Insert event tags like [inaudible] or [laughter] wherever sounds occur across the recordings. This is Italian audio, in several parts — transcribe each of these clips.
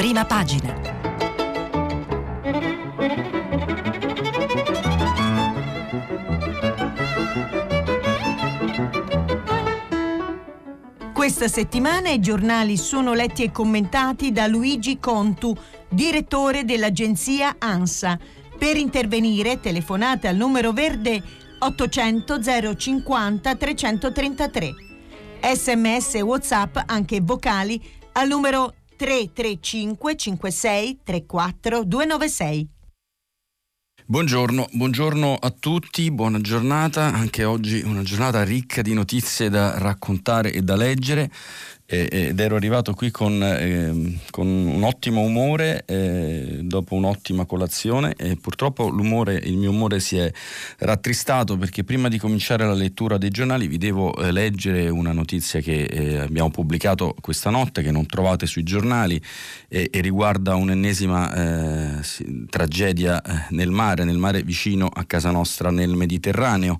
prima pagina. Questa settimana i giornali sono letti e commentati da Luigi Contu, direttore dell'agenzia ANSA. Per intervenire telefonate al numero verde 800 050 333. Sms e WhatsApp anche vocali al numero 335 56 34 296. Buongiorno, buongiorno a tutti, buona giornata, anche oggi una giornata ricca di notizie da raccontare e da leggere ed ero arrivato qui con, eh, con un ottimo umore eh, dopo un'ottima colazione e purtroppo il mio umore si è rattristato perché prima di cominciare la lettura dei giornali vi devo eh, leggere una notizia che eh, abbiamo pubblicato questa notte che non trovate sui giornali e, riguarda un'ennesima eh, tragedia nel mare, nel mare vicino a casa nostra nel Mediterraneo.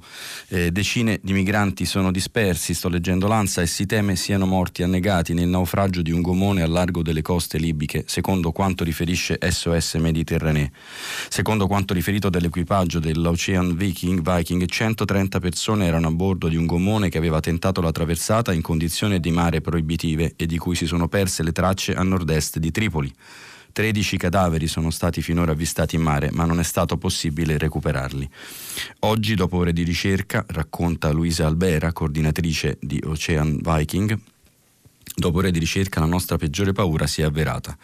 decine di migranti sono dispersi, sto leggendo l'ANSA e si teme siano morti annegati annegati nel naufragio di un gomone al largo delle coste libiche, secondo quanto riferisce SOS Mediterranee. Secondo quanto riferito dall'equipaggio dell'Ocean Viking, Viking 130 persone erano a bordo di un gomone che aveva tentato la traversata in condizioni di mare proibitive e di cui si sono perse le tracce a nord-est di Tripoli. 13 cadaveri sono stati finora avvistati in mare, ma non è stato possibile recuperarli. Oggi, dopo ore di ricerca, racconta Luisa Albera, coordinatrice di Ocean Viking, Dopo ore di ricerca la nostra peggiore paura si è avverata.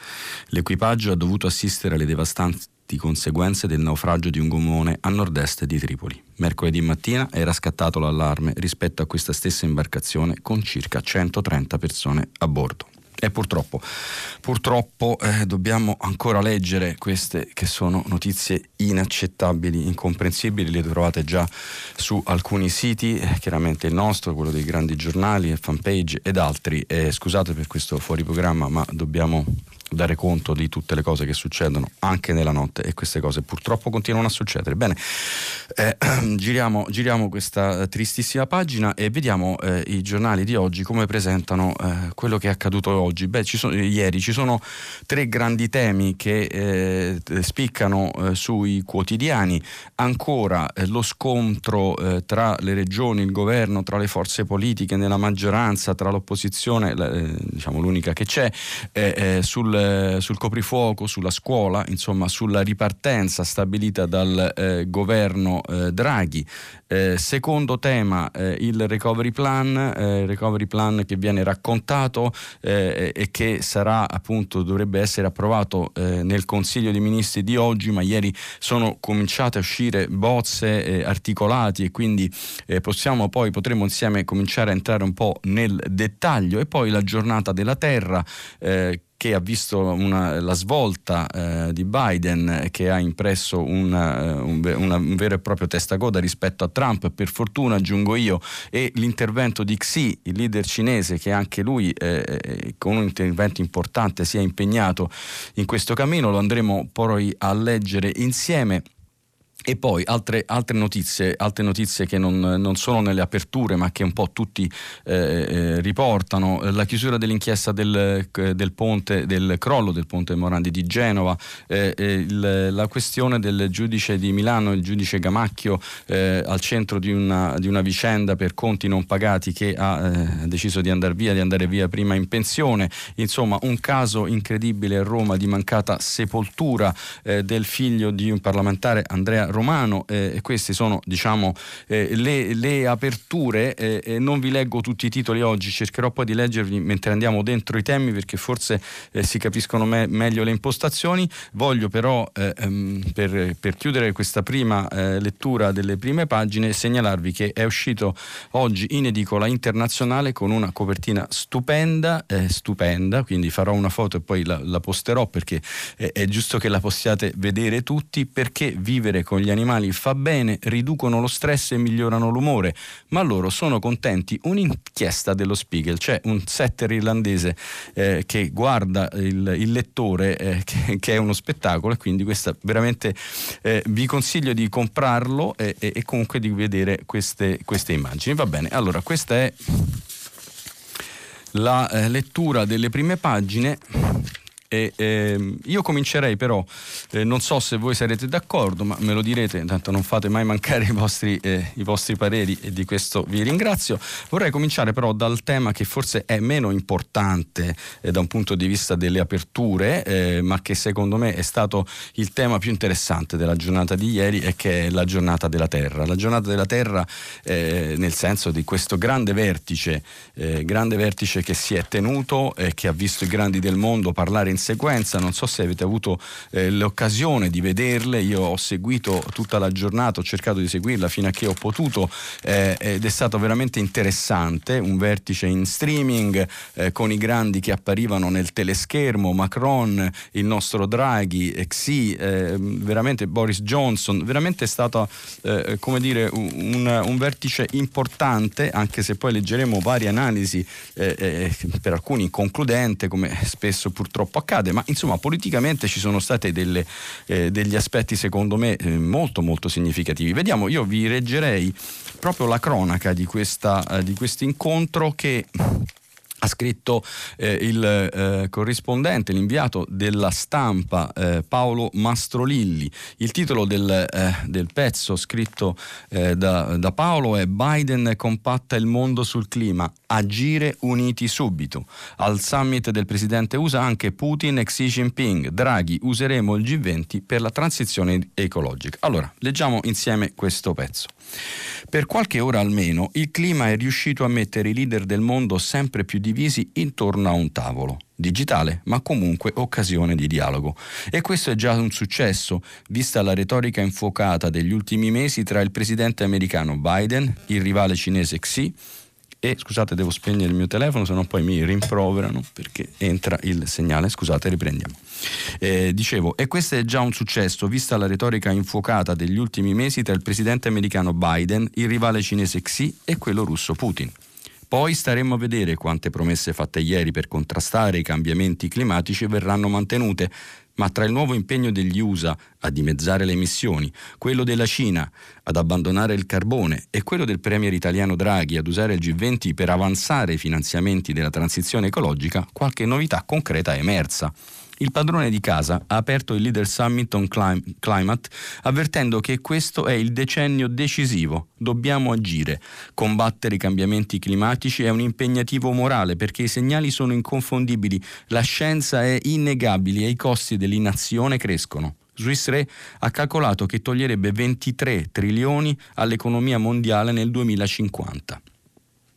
L'equipaggio ha dovuto assistere alle devastanti conseguenze del naufragio di un gomone a nord-est di Tripoli. Mercoledì mattina era scattato l'allarme rispetto a questa stessa imbarcazione con circa 130 persone a bordo. E purtroppo, purtroppo eh, dobbiamo ancora leggere queste che sono notizie inaccettabili, incomprensibili, le trovate già su alcuni siti, eh, chiaramente il nostro, quello dei grandi giornali, fanpage ed altri. Eh, scusate per questo fuori programma, ma dobbiamo dare conto di tutte le cose che succedono anche nella notte e queste cose purtroppo continuano a succedere. Bene, eh, [clears throat] giriamo, giriamo, questa tristissima pagina e vediamo eh, i giornali di oggi come presentano eh, quello che è accaduto oggi. Beh, ci sono, ieri ci sono tre grandi temi che eh, spiccano eh, sui quotidiani, ancora eh, lo scontro tra le regioni, il governo, tra le forze politiche, nella maggioranza, tra l'opposizione, diciamo l'unica che c'è, sul sul, coprifuoco, sulla scuola, insomma sulla ripartenza stabilita dal eh, governo eh, Draghi. Eh, secondo tema eh, il recovery plan, eh, recovery plan che viene raccontato eh, e che sarà appunto dovrebbe essere approvato nel Consiglio dei Ministri di oggi, ma ieri sono cominciate a uscire bozze articolati e quindi possiamo poi potremo insieme cominciare a entrare un po' nel dettaglio e poi la giornata della terra che ha visto una, la svolta eh, di Biden che ha impresso una, eh, un, una, un, vero e proprio testacoda rispetto a Trump, per fortuna aggiungo io, e l'intervento di Xi, il leader cinese che anche lui eh, eh, con un intervento importante si è impegnato in questo cammino, lo andremo poi a leggere insieme. E poi altre, altre, notizie, altre notizie che non, non, sono nelle aperture ma che un po' tutti eh, eh riportano, la chiusura dell'inchiesta del, del, ponte, del crollo del ponte Morandi di Genova, eh, eh, il, la questione del giudice di Milano, il giudice Gamacchio eh, al centro di una, di una, vicenda per conti non pagati che ha eh, deciso di andare via, di andare via prima in pensione, insomma un caso incredibile a Roma di mancata sepoltura del figlio di un parlamentare Andrea romano eh, e queste sono diciamo eh, le, le, aperture eh, non vi leggo tutti i titoli oggi cercherò poi di leggervi mentre andiamo dentro i temi perché forse eh, si capiscono me- meglio le impostazioni. Voglio però eh, ehm, per, per, chiudere questa prima eh, lettura delle prime pagine segnalarvi che è uscito oggi in edicola internazionale con una copertina stupenda stupenda quindi farò una foto e poi la, la posterò perché è giusto che la possiate vedere tutti perché vivere con gli gli animali fa bene, riducono lo stress e migliorano l'umore, ma loro sono contenti. Un'inchiesta dello Spiegel, c'è un setter irlandese eh, che guarda il, il lettore, eh, [laughs] che, che, è uno spettacolo e quindi questa veramente eh, vi consiglio di comprarlo e, e, e comunque di vedere queste, queste immagini. Va bene, allora questa è la eh, lettura delle prime pagine E, eh, io comincerei però, eh, non so se voi sarete d'accordo, ma me lo direte, intanto non fate mai mancare i vostri, eh, i vostri pareri e di questo vi ringrazio. Vorrei cominciare però dal tema che forse è meno importante eh, da un punto di vista delle aperture, eh, ma che secondo me è stato il tema più interessante della giornata di ieri e che è la giornata della Terra. La giornata della Terra eh, nel senso di questo grande vertice, grande vertice che si è tenuto e che ha visto i grandi del mondo parlare in sequenza, non so se avete avuto eh, l'occasione di vederle, io ho seguito tutta la giornata, ho cercato di seguirla fino a che ho potuto eh, ed è stato veramente interessante, un vertice in streaming eh, con i grandi che apparivano nel teleschermo, Macron, il nostro Draghi, Xi, eh, veramente Boris Johnson, veramente è stato eh, come dire un, un, vertice importante, anche se poi leggeremo varie analisi eh, per alcuni concludente come spesso purtroppo accade, ma insomma politicamente ci sono stati eh, degli aspetti secondo me eh, molto molto significativi. Vediamo, io vi reggerei proprio la cronaca di questo eh, incontro che ha scritto eh, il eh, corrispondente, l'inviato della stampa eh, Paolo Mastrolilli. Il titolo del, eh, del pezzo scritto eh, da, da, Paolo è Biden compatta il mondo sul clima, agire uniti subito. Al summit del presidente USA anche Putin e Xi Jinping. Draghi, useremo il G20 per la transizione ecologica. Allora, leggiamo insieme questo pezzo. Per qualche ora almeno il clima è riuscito a mettere i leader del mondo sempre più divisi intorno a un tavolo. Digitale, ma comunque occasione di dialogo. E questo è già un successo, vista la retorica infuocata degli ultimi mesi tra il presidente americano Biden, il rivale cinese Xi e scusate devo spegnere il mio telefono se no poi mi rimproverano perché entra il segnale scusate riprendiamo eh, dicevo e questo è già un successo. Vista la retorica infuocata degli ultimi mesi tra il presidente americano Biden il rivale cinese Xi e quello russo Putin. Poi staremo a vedere quante promesse fatte ieri per contrastare i cambiamenti climatici verranno mantenute, ma tra il nuovo impegno degli USA a dimezzare le emissioni, quello della Cina ad abbandonare il carbone e quello del premier italiano Draghi ad usare il G20 per avanzare i finanziamenti della transizione ecologica, qualche novità concreta è emersa. Il padrone di casa ha aperto il Leader Summit on Climate avvertendo che questo è il decennio decisivo. Dobbiamo agire. Combattere i cambiamenti climatici è un impegnativo morale perché i segnali sono inconfondibili, la scienza è innegabile e i costi dell'inazione crescono. Swiss Re ha calcolato che toglierebbe 23 trilioni all'economia mondiale nel 2050.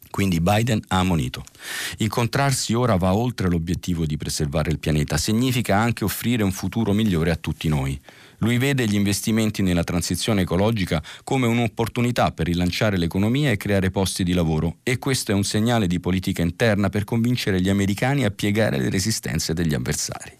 Quindi Biden ha ammonito. Incontrarsi ora va oltre l'obiettivo di preservare il pianeta, significa anche offrire un futuro migliore a tutti noi. Lui vede gli investimenti nella transizione ecologica come un'opportunità per rilanciare l'economia e creare posti di lavoro e questo è un segnale di politica interna per convincere gli americani a piegare le resistenze degli avversari.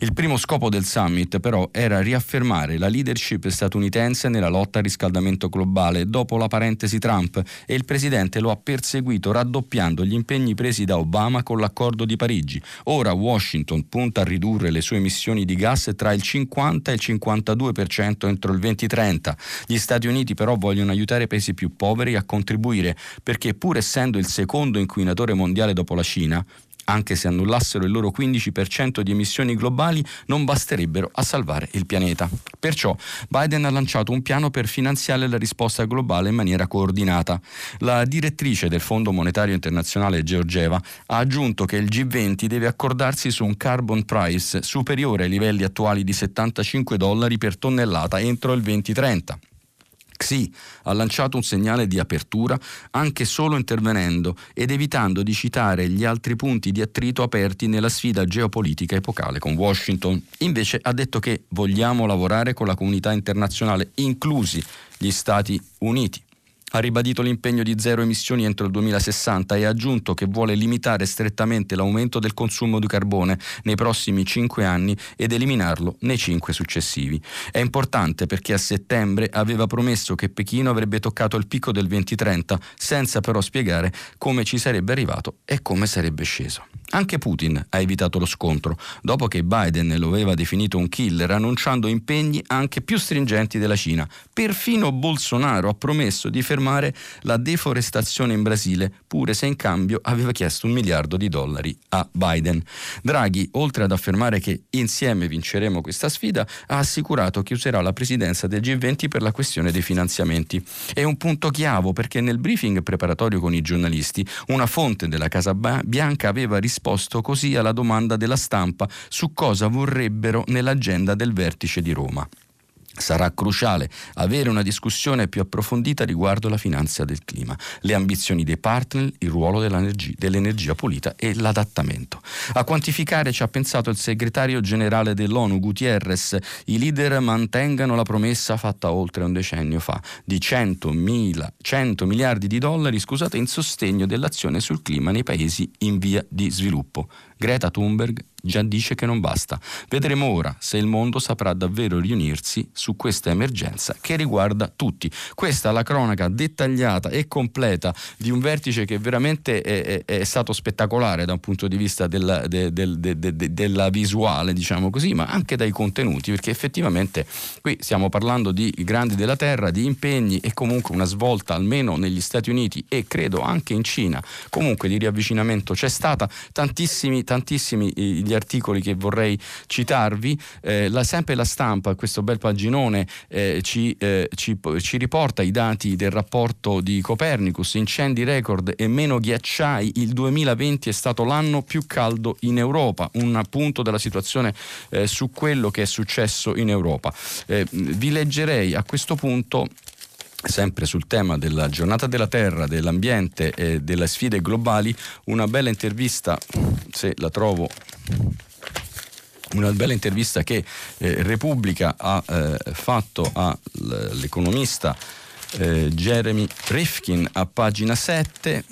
Il primo scopo del summit però era riaffermare la leadership statunitense nella lotta al riscaldamento globale dopo la parentesi Trump e il presidente lo ha perseguito raddoppiando gli impegni presi da Obama con l'accordo di Parigi. Ora Washington punta a ridurre le sue emissioni di gas tra il 50 e il 52% entro il 2030. Gli Stati Uniti però vogliono aiutare i paesi più poveri a contribuire perché pur essendo il secondo inquinatore mondiale dopo la Cina, anche se annullassero il loro 15% di emissioni globali, non basterebbero a salvare il pianeta. Perciò Biden ha lanciato un piano per finanziare la risposta globale in maniera coordinata. La direttrice del Fondo Monetario Internazionale Georgieva ha aggiunto che il G20 deve accordarsi su un carbon price superiore ai livelli attuali di 75 dollari per tonnellata entro il 2030. Xi ha lanciato un segnale di apertura anche solo intervenendo ed evitando di citare gli altri punti di attrito aperti nella sfida geopolitica epocale con Washington. Invece ha detto che vogliamo lavorare con la comunità internazionale, inclusi gli Stati Uniti ha ribadito l'impegno di zero emissioni entro il 2060 e ha aggiunto che vuole limitare strettamente l'aumento del consumo di carbone nei prossimi cinque anni ed eliminarlo nei cinque successivi. È importante perché a settembre aveva promesso che Pechino avrebbe toccato il picco del 2030 senza però spiegare come ci sarebbe arrivato e come sarebbe sceso. Anche Putin ha evitato lo scontro, dopo che Biden lo aveva definito un killer, annunciando impegni anche più stringenti della Cina. Perfino Bolsonaro ha promesso di fermare la deforestazione in Brasile, pure se in cambio aveva chiesto un miliardo di dollari a Biden. Draghi, oltre ad affermare che insieme vinceremo questa sfida, ha assicurato che userà la presidenza del G20 per la questione dei finanziamenti. È un punto chiavo perché nel briefing preparatorio con i giornalisti una fonte della Casa Bianca aveva risposto risposto così alla domanda della stampa su cosa vorrebbero nell'agenda del vertice di Roma. Sarà cruciale avere una discussione più approfondita riguardo la finanza del clima, le ambizioni dei partner, il ruolo dell'energia, dell'energia pulita e l'adattamento. A quantificare ci ha pensato il segretario generale dell'ONU Gutierrez. I leader mantengano la promessa fatta oltre un decennio fa di 100, mila, 100 miliardi di dollari scusate, in sostegno dell'azione sul clima nei paesi in via di sviluppo. Greta Thunberg già dice che non basta. Vedremo ora se il mondo saprà davvero riunirsi su questa emergenza che riguarda tutti. Questa è la cronaca dettagliata e completa di un vertice che veramente è, è, è stato spettacolare da un punto di vista della, de, de, de, della visuale, diciamo così, ma anche dai contenuti, perché effettivamente qui stiamo parlando di grandi della terra, di impegni e comunque una svolta almeno negli Stati Uniti e credo anche in Cina. Comunque di riavvicinamento c'è stata tantissimi tantissimi gli articoli che vorrei citarvi. Eh, la, sempre la stampa, questo bel paginone, eh, ci, eh, ci, ci, riporta i dati del rapporto di Copernicus, incendi record e meno ghiacciai, il 2020 è stato l'anno più caldo in Europa, un appunto della situazione eh, su quello che è successo in Europa. Eh, vi leggerei a questo punto sempre sul tema della giornata della terra, dell'ambiente e delle sfide globali, una bella intervista, se la trovo una bella intervista che eh, Repubblica ha eh, fatto all'economista eh, Jeremy Rifkin a pagina 7,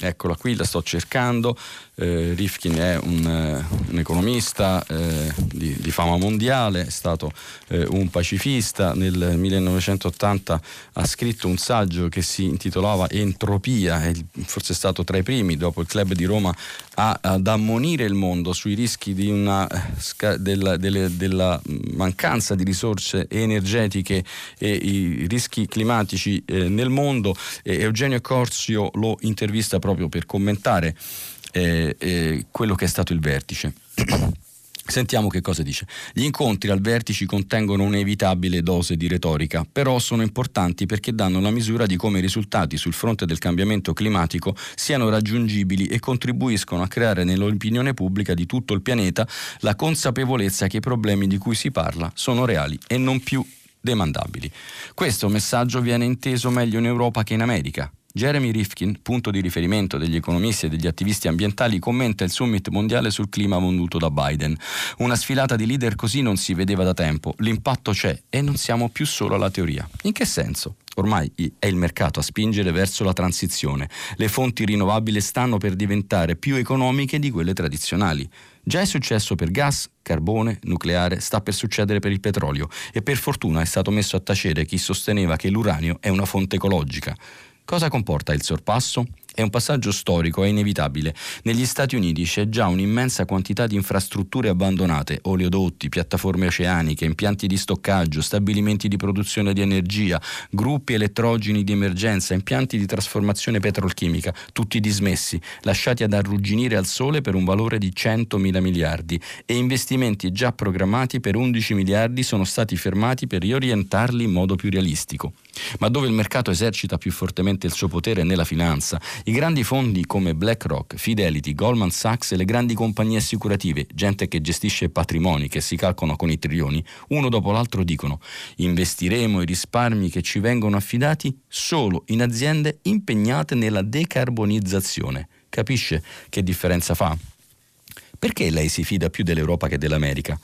eccola qui, la sto cercando, eh, Rifkin è un, eh, un economista eh, di, di, fama mondiale, è stato eh, un pacifista, nel 1980 ha scritto un saggio che si intitolava Entropia, forse è stato tra i primi dopo il club di Roma a, ad ammonire il mondo sui rischi una, della, delle, della, mancanza di risorse energetiche e i rischi climatici eh, nel mondo. Eugenio Corzio lo intervista proprio per commentare eh, eh, quello che è stato il vertice. Sentiamo che cosa dice. Gli incontri al vertice contengono un'inevitabile dose di retorica, però sono importanti perché danno la misura di come i risultati sul fronte del cambiamento climatico siano raggiungibili e contribuiscono a creare nell'opinione pubblica di tutto il pianeta la consapevolezza che i problemi di cui si parla sono reali e non più demandabili. Questo messaggio viene inteso meglio in Europa che in America. Jeremy Rifkin, punto di riferimento degli economisti e degli attivisti ambientali, commenta il summit mondiale sul clima voluto da Biden. Una sfilata di leader così non si vedeva da tempo, l'impatto c'è e non siamo più solo alla teoria. In che senso? Ormai è il mercato a spingere verso la transizione. Le fonti rinnovabili stanno per diventare più economiche di quelle tradizionali. Già è successo per gas, carbone, nucleare, sta per succedere per il petrolio e per fortuna è stato messo a tacere chi sosteneva che l'uranio è una fonte ecologica. Cosa comporta il sorpasso? È un passaggio storico, è inevitabile. Negli Stati Uniti c'è già un'immensa quantità di infrastrutture abbandonate, oleodotti, piattaforme oceaniche, impianti di stoccaggio, stabilimenti di produzione di energia, gruppi elettrogeni di emergenza, impianti di trasformazione petrolchimica, tutti dismessi, lasciati ad arrugginire al sole per un valore di 100 mila miliardi e investimenti già programmati per 11 miliardi sono stati fermati per riorientarli in modo più realistico. Ma dove il mercato esercita più fortemente il suo potere nella finanza, i grandi fondi come BlackRock, Fidelity, Goldman Sachs e le grandi compagnie assicurative, gente che gestisce patrimoni che si calcolano con i trilioni, uno dopo l'altro dicono investiremo i risparmi che ci vengono affidati solo in aziende impegnate nella decarbonizzazione. Capisce che differenza fa? Perché lei si fida più dell'Europa che dell'America?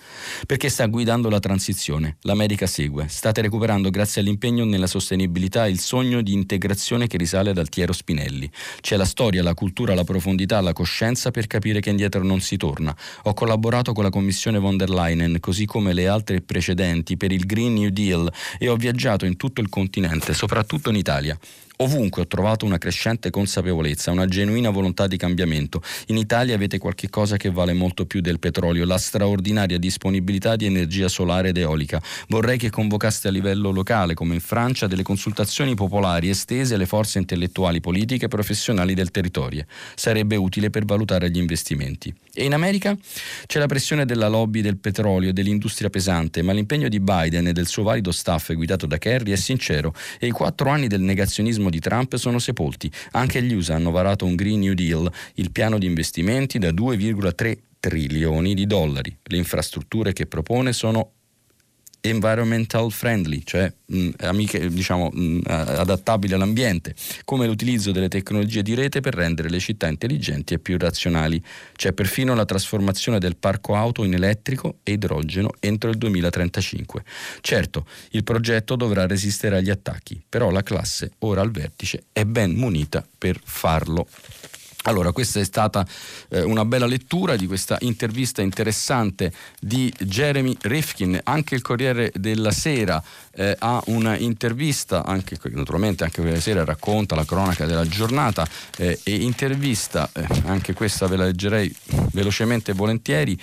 Perché sta guidando la transizione, l'America segue. State recuperando grazie all'impegno nella sostenibilità il sogno di integrazione che risale dal Tiero Spinelli. C'è la storia, la cultura, la profondità, la coscienza per capire che indietro non si torna. Ho collaborato con la Commissione von der Leyen, così come le altre precedenti, per il Green New Deal e ho viaggiato in tutto il continente, soprattutto in Italia. Ovunque ho trovato una crescente consapevolezza, una genuina volontà di cambiamento. In Italia avete qualche cosa che vale molto più del petrolio, la straordinaria disponibilità di energia solare ed eolica. Vorrei che convocaste a livello locale, come in Francia, delle consultazioni popolari estese alle forze intellettuali, politiche e professionali del territorio. Sarebbe utile per valutare gli investimenti. E in America c'è la pressione della lobby del petrolio e dell'industria pesante, ma l'impegno di Biden e del suo valido staff guidato da Kerry è sincero e i quattro anni del negazionismo di Trump sono sepolti. Anche gli USA hanno varato un Green New Deal, il piano di investimenti da 2,3 trilioni di dollari. Le infrastrutture che propone sono environmental friendly, cioè mh, amiche, diciamo, mh, adattabili all'ambiente, come l'utilizzo delle tecnologie di rete per rendere le città intelligenti e più razionali. C'è perfino la trasformazione del parco auto in elettrico e idrogeno entro il 2035. Certo, il progetto dovrà resistere agli attacchi, però la classe, ora al vertice, è ben munita per farlo. Allora, questa è stata eh, una bella lettura di questa intervista interessante di Jeremy Rifkin. Anche il Corriere della Sera eh, ha un'intervista, anche, naturalmente anche quella sera racconta la cronaca della giornata eh, e intervista, eh, anche questa ve la leggerei velocemente e volentieri,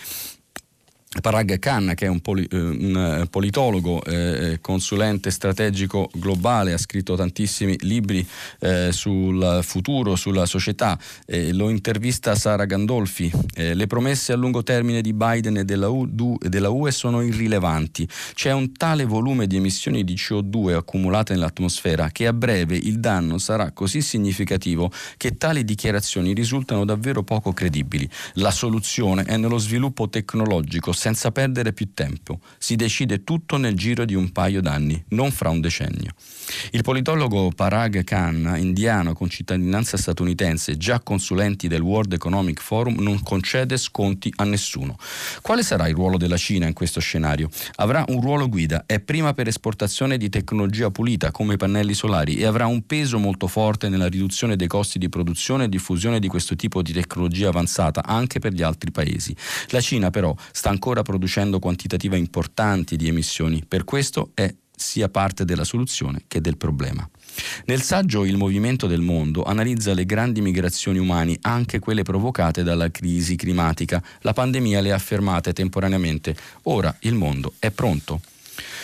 Parag Khan, che è un, poli, eh, un eh, politologo, eh, consulente strategico globale, ha scritto tantissimi libri eh, sul futuro, sulla società. Eh, lo intervista Sara Gandolfi. Eh, le promesse a lungo termine di Biden e della, U, della, UE sono irrilevanti. C'è un tale volume di emissioni di CO2 accumulate nell'atmosfera che a breve il danno sarà così significativo che tali dichiarazioni risultano davvero poco credibili. La soluzione è nello sviluppo tecnologico senza perdere più tempo. Si decide tutto nel giro di un paio d'anni, non fra un decennio. Il politologo Parag Khan, indiano con cittadinanza statunitense, già consulenti del World Economic Forum, non concede sconti a nessuno. Quale sarà il ruolo della Cina in questo scenario? Avrà un ruolo guida, è prima per esportazione di tecnologia pulita come i pannelli solari e avrà un peso molto forte nella riduzione dei costi di produzione e diffusione di questo tipo di tecnologia avanzata anche per gli altri paesi. La Cina però sta ancora ancora producendo quantitative importanti di emissioni, per questo è sia parte della soluzione che del problema. Nel saggio Il movimento del mondo analizza le grandi migrazioni umane, anche quelle provocate dalla crisi climatica. La pandemia le ha fermate temporaneamente. Ora il mondo è pronto.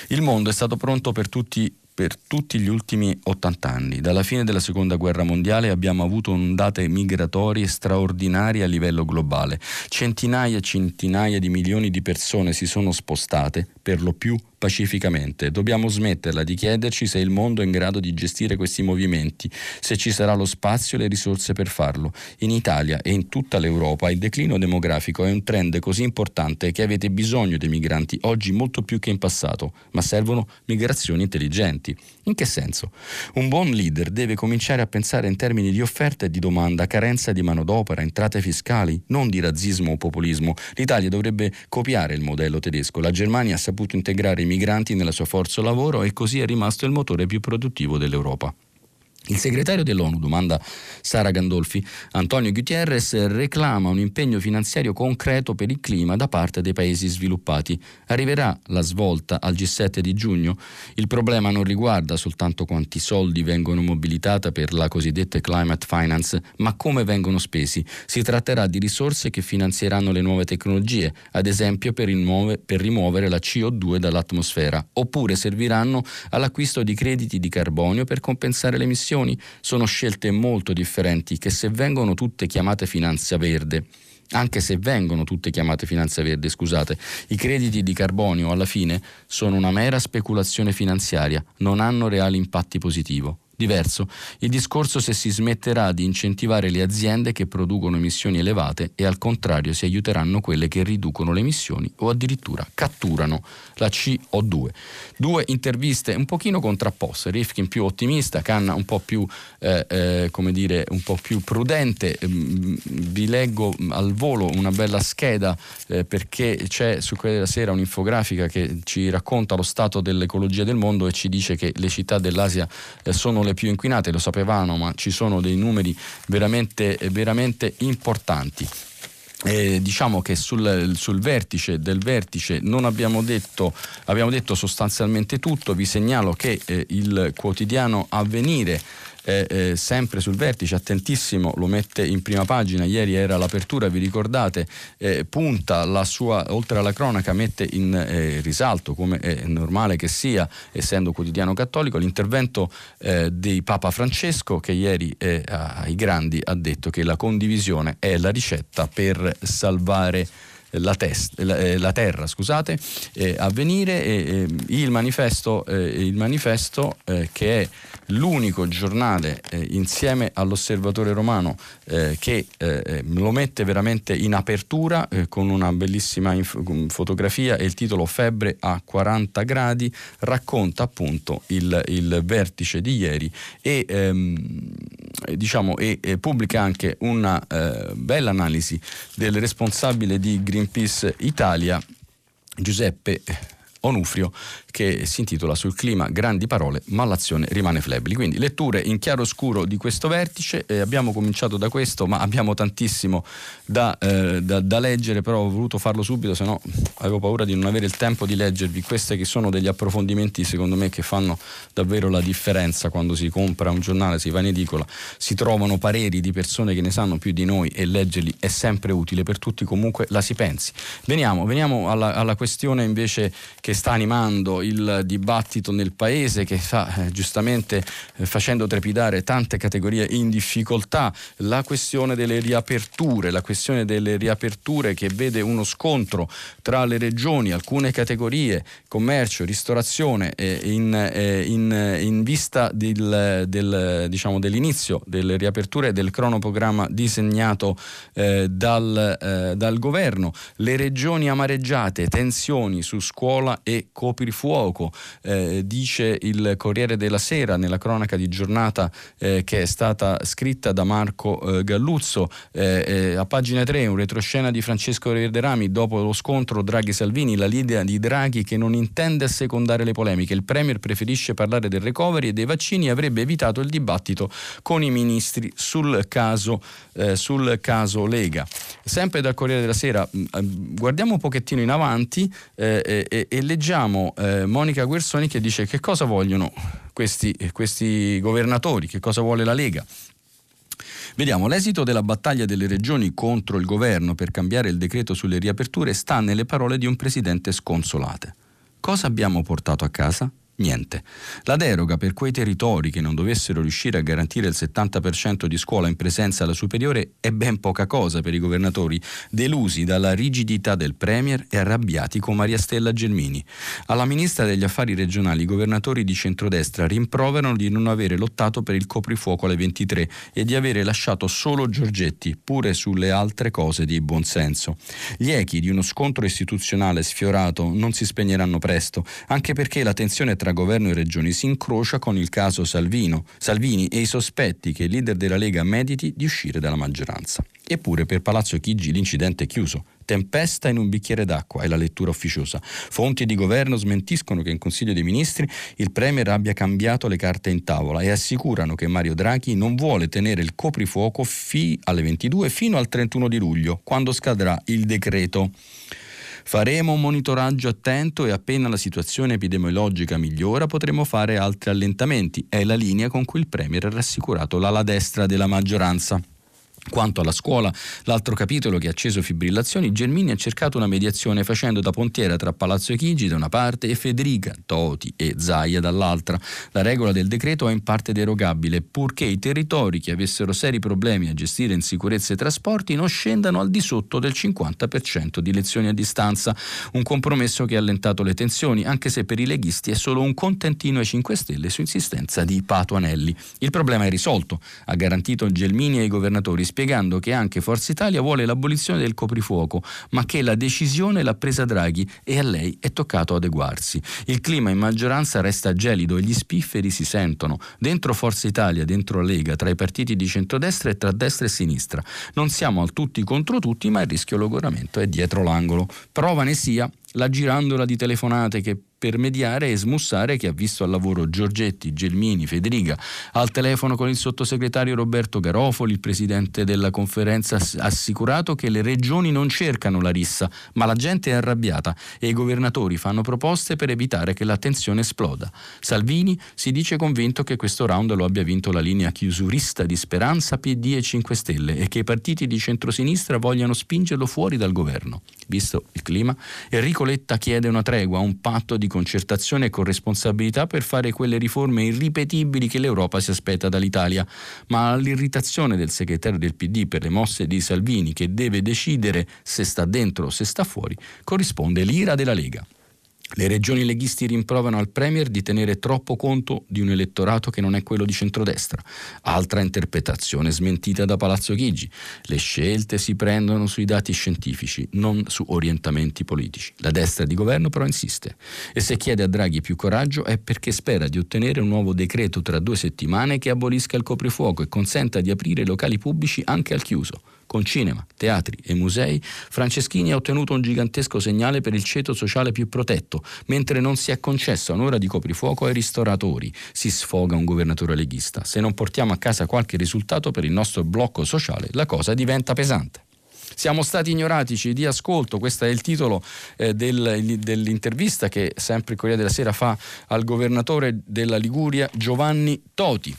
Il mondo è stato pronto per tutti per tutti gli ultimi 80 anni. Dalla fine della seconda guerra mondiale abbiamo avuto ondate migratorie straordinarie a livello globale. Centinaia e centinaia di milioni di persone si sono spostate, per lo più pacificamente. Dobbiamo smetterla di chiederci se il mondo è in grado di gestire questi movimenti, se ci sarà lo spazio e le risorse per farlo. In Italia e in tutta l'Europa il declino demografico è un trend così importante che avete bisogno dei migranti oggi molto più che in passato, ma servono migrazioni intelligenti. In che senso? Un buon leader deve cominciare a pensare in termini di offerta e di domanda, carenza di manodopera, entrate fiscali, non di razzismo o populismo. L'Italia dovrebbe copiare il modello tedesco. La Germania ha saputo integrare i migranti nella sua forza lavoro e così è rimasto il motore più produttivo dell'Europa. Il segretario dell'ONU, domanda Sara Gandolfi, Antonio Gutierrez reclama un impegno finanziario concreto per il clima da parte dei paesi sviluppati. Arriverà la svolta al G7 di giugno? Il problema non riguarda soltanto quanti soldi vengono mobilitati per la cosiddetta climate finance, ma come vengono spesi. Si tratterà di risorse che finanzieranno le nuove tecnologie, ad esempio per, rimuove, per rimuovere la CO2 dall'atmosfera, oppure serviranno all'acquisto di crediti di carbonio per compensare le emissioni emissioni sono scelte molto differenti che se vengono tutte chiamate finanza verde anche se vengono tutte chiamate finanza verde, scusate, i crediti di carbonio alla fine sono una mera speculazione finanziaria, non hanno reali impatti positivi diverso il discorso se si smetterà di incentivare le aziende che producono emissioni elevate e al contrario si aiuteranno quelle che riducono le emissioni o addirittura catturano la CO2. Due interviste un pochino contrapposte, Rifkin più ottimista, Canna un po' più, eh, eh, come dire, un po' più prudente. Mm, vi leggo al volo una bella scheda eh, perché c'è su quella sera un'infografica che ci racconta lo stato dell'ecologia del mondo e ci dice che le città dell'Asia eh, sono le le più inquinate, lo sapevano, ma ci sono dei numeri veramente, veramente importanti. Eh, diciamo che sul, sul, vertice del vertice non abbiamo detto, abbiamo detto sostanzialmente tutto, vi segnalo che eh, il quotidiano Avvenire eh, eh, sempre sul vertice, attentissimo, lo mette in prima pagina, ieri era l'apertura, vi ricordate, eh, punta la sua, oltre alla cronaca, mette in eh, risalto, come è normale che sia, essendo quotidiano cattolico, l'intervento eh, di Papa Francesco che ieri ai grandi ha detto che la condivisione è la ricetta per salvare la, test, la, eh, la terra, scusate, eh, a venire eh, il manifesto, il manifesto che è l'unico giornale eh, insieme all'Osservatore Romano eh, che eh, lo mette veramente in apertura con una bellissima inf- fotografia e il titolo Febbre a 40 gradi racconta appunto il, il vertice di ieri e, ehm, diciamo, e, e, pubblica anche una bella analisi del responsabile di Greenpeace Italia Giuseppe Onufrio che si intitola Sul clima grandi parole ma l'azione rimane flebili. Quindi letture in chiaro scuro di questo vertice, eh, abbiamo cominciato da questo ma abbiamo tantissimo da, eh, da, da, leggere, però ho voluto farlo subito, se no avevo paura di non avere il tempo di leggervi questi che sono degli approfondimenti secondo me che fanno davvero la differenza quando si compra un giornale, si va in edicola, si trovano pareri di persone che ne sanno più di noi e leggerli è sempre utile per tutti, comunque la si pensi. Veniamo, veniamo alla, alla questione invece che sta animando il dibattito nel paese, che sta eh, giustamente eh, facendo trepidare tante categorie in difficoltà, la questione delle riaperture, la questione delle riaperture che vede uno scontro tra le regioni, alcune categorie, commercio, ristorazione, eh, in, eh, in, in, vista del, del, diciamo, dell'inizio delle riaperture del cronoprogramma disegnato eh, dal, eh, dal governo, le regioni amareggiate, tensioni su scuola e coprifuoco. Eh, dice il Corriere della Sera nella cronaca di giornata eh, che è stata scritta da Marco eh, Galluzzo. Eh, eh, a pagina 3 un retroscena di Francesco Verderami dopo lo scontro Draghi-Salvini, la leader di Draghi che non intende assecondare le polemiche. Il Premier preferisce parlare del recovery e dei vaccini e avrebbe evitato il dibattito con i ministri sul caso, eh, sul caso Lega. Sempre dal Corriere della Sera, mh, guardiamo un pochettino in avanti e leggiamo eh, Monica Guersoni che dice che cosa vogliono questi, questi governatori, che cosa vuole la Lega. Vediamo, l'esito della battaglia delle regioni contro il governo per cambiare il decreto sulle riaperture sta nelle parole di un presidente sconsolate. Cosa abbiamo portato a casa? Niente. La deroga per quei territori che non dovessero riuscire a garantire il 70% di scuola in presenza alla superiore è ben poca cosa per i governatori, delusi dalla rigidità del Premier e arrabbiati con Maria Stella Gelmini. Alla ministra degli affari regionali i governatori di centrodestra rimproverano di non avere lottato per il coprifuoco alle 23 e di avere lasciato solo Giorgetti, pure sulle altre cose di buonsenso. Gli echi di uno scontro istituzionale sfiorato non si spegneranno presto, anche perché la tensione tra governo e regioni si incrocia con il caso Salvino, Salvini e i sospetti che il leader della Lega mediti di uscire dalla maggioranza. Eppure per Palazzo Chigi l'incidente è chiuso. Tempesta in un bicchiere d'acqua è la lettura ufficiosa. Fonti di governo smentiscono che in Consiglio dei Ministri il Premier abbia cambiato le carte in tavola e assicurano che Mario Draghi non vuole tenere il coprifuoco fi alle 22 fino al 31 di luglio, quando scadrà il decreto. Faremo un monitoraggio attento e appena la situazione epidemiologica migliora potremo fare altri allentamenti. È la linea con cui il Premier ha rassicurato l'ala destra della maggioranza. Quanto alla scuola, l'altro capitolo che ha acceso fibrillazioni, Gelmini ha cercato una mediazione facendo da pontiera tra Palazzo Chigi da una parte e Federica, Toti e Zaia dall'altra. La regola del decreto è in parte derogabile, purché i territori che avessero seri problemi a gestire in sicurezza i trasporti non scendano al di sotto del 50% di lezioni a distanza. Un compromesso che ha allentato le tensioni, anche se per i leghisti è solo un contentino ai 5 Stelle su insistenza di Pato Anelli. Il problema è risolto, ha garantito Gelmini ai governatori spiegando che anche Forza Italia vuole l'abolizione del coprifuoco, ma che la decisione l'ha presa Draghi e a lei è toccato adeguarsi. Il clima in maggioranza resta gelido e gli spifferi si sentono. Dentro Forza Italia, dentro Lega, tra i partiti di centrodestra e tra destra e sinistra. Non siamo al tutti contro tutti, ma il rischio logoramento è dietro l'angolo. Prova ne sia la girandola di telefonate che per mediare e smussare che ha visto al lavoro Giorgetti, Gelmini, Federica, al telefono con il sottosegretario Roberto Garofoli, il presidente della conferenza ha assicurato che le regioni non cercano la rissa, ma la gente è arrabbiata e i governatori fanno proposte per evitare che la tensione esploda. Salvini si dice convinto che questo round lo abbia vinto la linea chiusurista di Speranza, PD e 5 Stelle e che i partiti di centrosinistra vogliano spingerlo fuori dal governo. Visto il clima, Enrico Letta chiede una tregua, un patto di concertazione e corresponsabilità per fare quelle riforme irripetibili che l'Europa si aspetta dall'Italia. Ma all'irritazione del segretario del PD per le mosse di Salvini, che deve decidere se sta dentro o se sta fuori, corrisponde l'ira della Lega. Le regioni leghisti rimprovano al Premier di tenere troppo conto di un elettorato che non è quello di centrodestra. Altra interpretazione smentita da Palazzo Chigi. Le scelte si prendono sui dati scientifici, non su orientamenti politici. La destra di governo però insiste. E se chiede a Draghi più coraggio è perché spera di ottenere un nuovo decreto tra due settimane che abolisca il coprifuoco e consenta di aprire i locali pubblici anche al chiuso con cinema, teatri e musei, Franceschini ha ottenuto un gigantesco segnale per il ceto sociale più protetto, mentre non si è concessa un'ora di coprifuoco ai ristoratori. Si sfoga un governatore leghista. Se non portiamo a casa qualche risultato per il nostro blocco sociale, la cosa diventa pesante. Siamo stati ignorati, ci dia ascolto, questo è il titolo eh, del, dell'intervista che sempre il Corriere della Sera fa al governatore della Liguria Giovanni Toti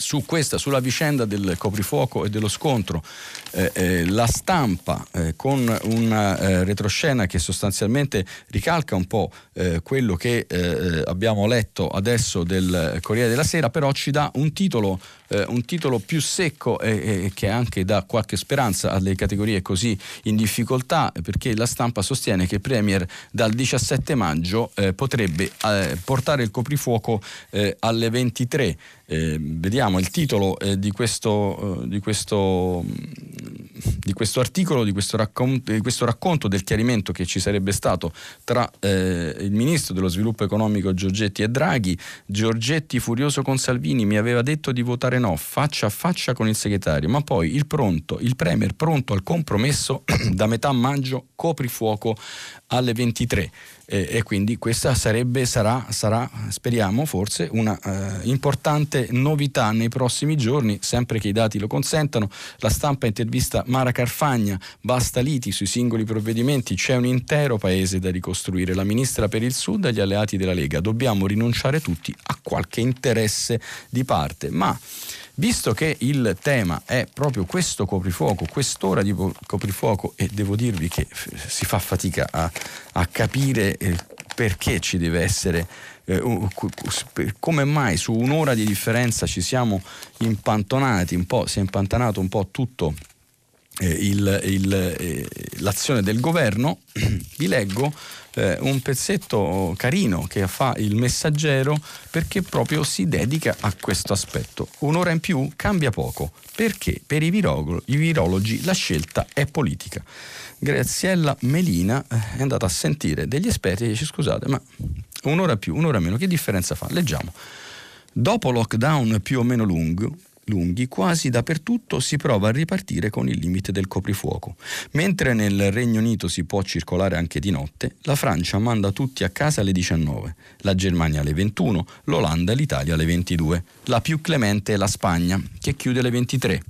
su questa, sulla vicenda del coprifuoco e dello scontro, eh, eh, la stampa eh, con una eh, retroscena che sostanzialmente ricalca un po' eh, quello che eh, abbiamo letto adesso del Corriere della Sera, però ci dà un titolo eh, un titolo più secco e, e, che anche dà qualche speranza alle categorie così in difficoltà perché la stampa sostiene che Premier dal 17 maggio eh, potrebbe eh, portare il coprifuoco eh, alle 23. Eh, vediamo il titolo eh, di questo, di questo di questo articolo, di questo, racconto, di questo, racconto, del chiarimento che ci sarebbe stato tra eh, il ministro dello sviluppo economico Giorgetti e Draghi. Giorgetti, furioso con Salvini, mi aveva detto di votare no, faccia a faccia con il segretario, ma poi il, pronto, il Premier pronto al compromesso [clears throat] da metà maggio, coprifuoco alle 23 e, e quindi questa sarebbe, sarà, sarà, speriamo forse, una eh, importante novità nei prossimi giorni, sempre che i dati lo consentano. La stampa intervista Mara Carfagna, basta liti sui singoli provvedimenti, c'è un intero paese da ricostruire, la ministra per il Sud e gli alleati della Lega, dobbiamo rinunciare tutti a qualche interesse di parte, ma Visto che il tema è proprio questo coprifuoco, quest'ora di coprifuoco, e devo dirvi che si fa fatica a, a capire eh, perché ci deve essere, eh, come mai su un'ora di differenza ci siamo impantonati un po', si è impantanato un po' tutto eh, il, il, l'azione del governo, [clears throat] vi leggo eh, un pezzetto carino che fa il messaggero perché proprio si dedica a questo aspetto. Un'ora in più cambia poco perché per i, virolo- i virologi la scelta è politica. Graziella Melina eh, è andata a sentire degli esperti e dice scusate ma un'ora più, un'ora meno, che differenza fa? Leggiamo. Dopo lockdown più o meno lungo, lunghi, quasi dappertutto si prova a ripartire con il limite del coprifuoco. Mentre nel Regno Unito si può circolare anche di notte, la Francia manda tutti a casa alle 19, la Germania alle 21, l'Olanda e l'Italia alle 22. La più clemente è la Spagna, che chiude alle 23.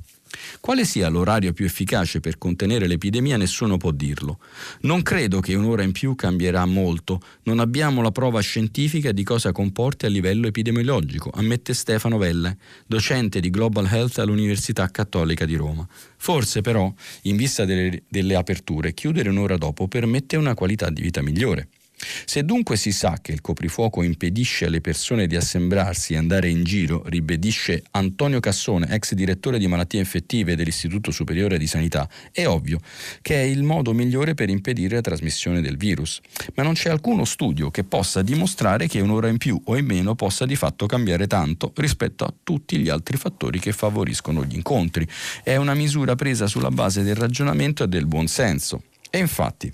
Quale sia l'orario più efficace per contenere l'epidemia nessuno può dirlo. Non credo che un'ora in più cambierà molto, non abbiamo la prova scientifica di cosa comporti a livello epidemiologico, ammette Stefano Velle, docente di Global Health all'Università Cattolica di Roma. Forse però, in vista delle, delle aperture, chiudere un'ora dopo permette una qualità di vita migliore. Se dunque si sa che il coprifuoco impedisce alle persone di assembrarsi e andare in giro, ribadisce Antonio Cassone, ex direttore di malattie infettive dell'Istituto Superiore di Sanità, è ovvio che è il modo migliore per impedire la trasmissione del virus. Ma non c'è alcuno studio che possa dimostrare che un'ora in più o in meno possa di fatto cambiare tanto rispetto a tutti gli altri fattori che favoriscono gli incontri. È una misura presa sulla base del ragionamento e del buonsenso. E infatti,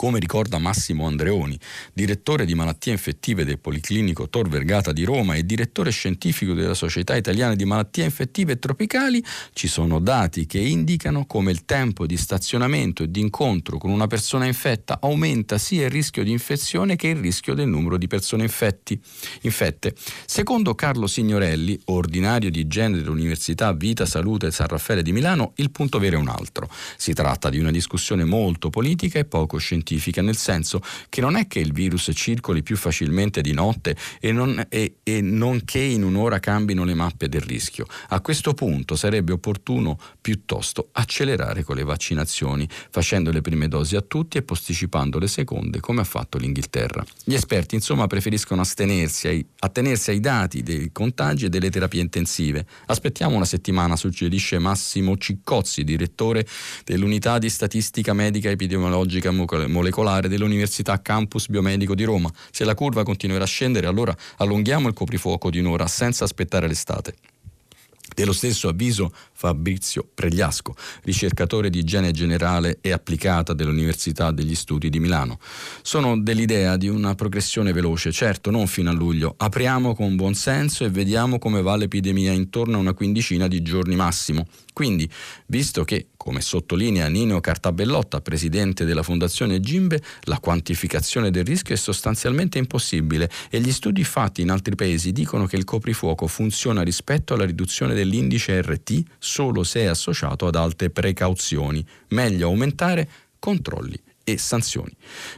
Come ricorda Massimo Andreoni, direttore di malattie infettive del Policlinico Tor Vergata di Roma e direttore scientifico della Società Italiana di Malattie Infettive e Tropicali, ci sono dati che indicano come il tempo di stazionamento e di incontro con una persona infetta aumenta sia il rischio di infezione che il rischio del numero di persone infetti, infette. Secondo Carlo Signorelli, ordinario di igiene dell'Università Vita Salute San Raffaele di Milano, il punto vero è un altro. Si tratta di una discussione molto politica e poco scientifica scientifica, nel senso che non è che il virus circoli più facilmente di notte e non, e, e non che in un'ora cambino le mappe del rischio. A questo punto sarebbe opportuno piuttosto accelerare con le vaccinazioni, facendo le prime dosi a tutti e posticipando le seconde, come ha fatto l'Inghilterra. Gli esperti, insomma, preferiscono astenersi ai, attenersi ai dati dei contagi e delle terapie intensive. Aspettiamo una settimana, suggerisce Massimo Ciccozzi, direttore dell'unità di statistica medica epidemiologica molecolare dell'Università Campus Biomedico di Roma. Se la curva continuerà a scendere, allora allunghiamo il coprifuoco di un'ora senza aspettare l'estate. Dello stesso avviso Fabrizio Pregliasco, ricercatore di igiene generale e applicata dell'Università degli Studi di Milano. Sono dell'idea di una progressione veloce, certo non fino a luglio. Apriamo con buon senso e vediamo come va l'epidemia intorno a una quindicina di giorni massimo. Quindi, visto che, come sottolinea Nino Cartabellotta, presidente della Fondazione Gimbe, la quantificazione del rischio è sostanzialmente impossibile e gli studi fatti in altri paesi dicono che il coprifuoco funziona rispetto alla riduzione dell'indice RT solo se associato ad alte precauzioni. Meglio aumentare controlli e sanzioni.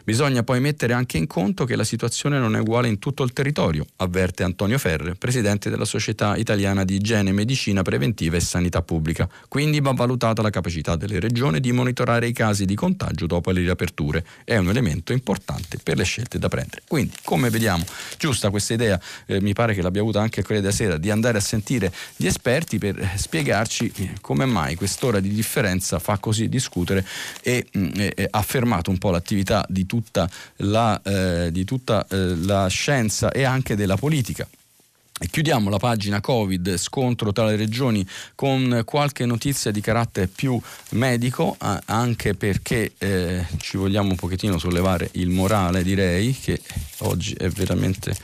Bisogna poi mettere anche in conto che la situazione non è uguale in tutto il territorio, avverte Antonio Ferre, presidente della Società Italiana di Igiene, Medicina Preventiva e Sanità Pubblica. Quindi va valutata la capacità delle regioni di monitorare i casi di contagio dopo le riaperture. È un elemento importante per le scelte da prendere. Quindi, come vediamo, giusta questa idea, eh, mi pare che l'abbia avuta anche quella della sera, di andare a sentire gli esperti per eh, spiegarci eh, come mai quest'ora di differenza fa così discutere e, mh, mm, e affermare fermato un po' l'attività di tutta la, eh, di tutta, eh, la scienza e anche della politica. Chiudiamo la pagina Covid, scontro tra le regioni con qualche notizia di carattere più medico, anche perché eh, ci vogliamo un pochettino sollevare il morale, direi, che oggi è veramente,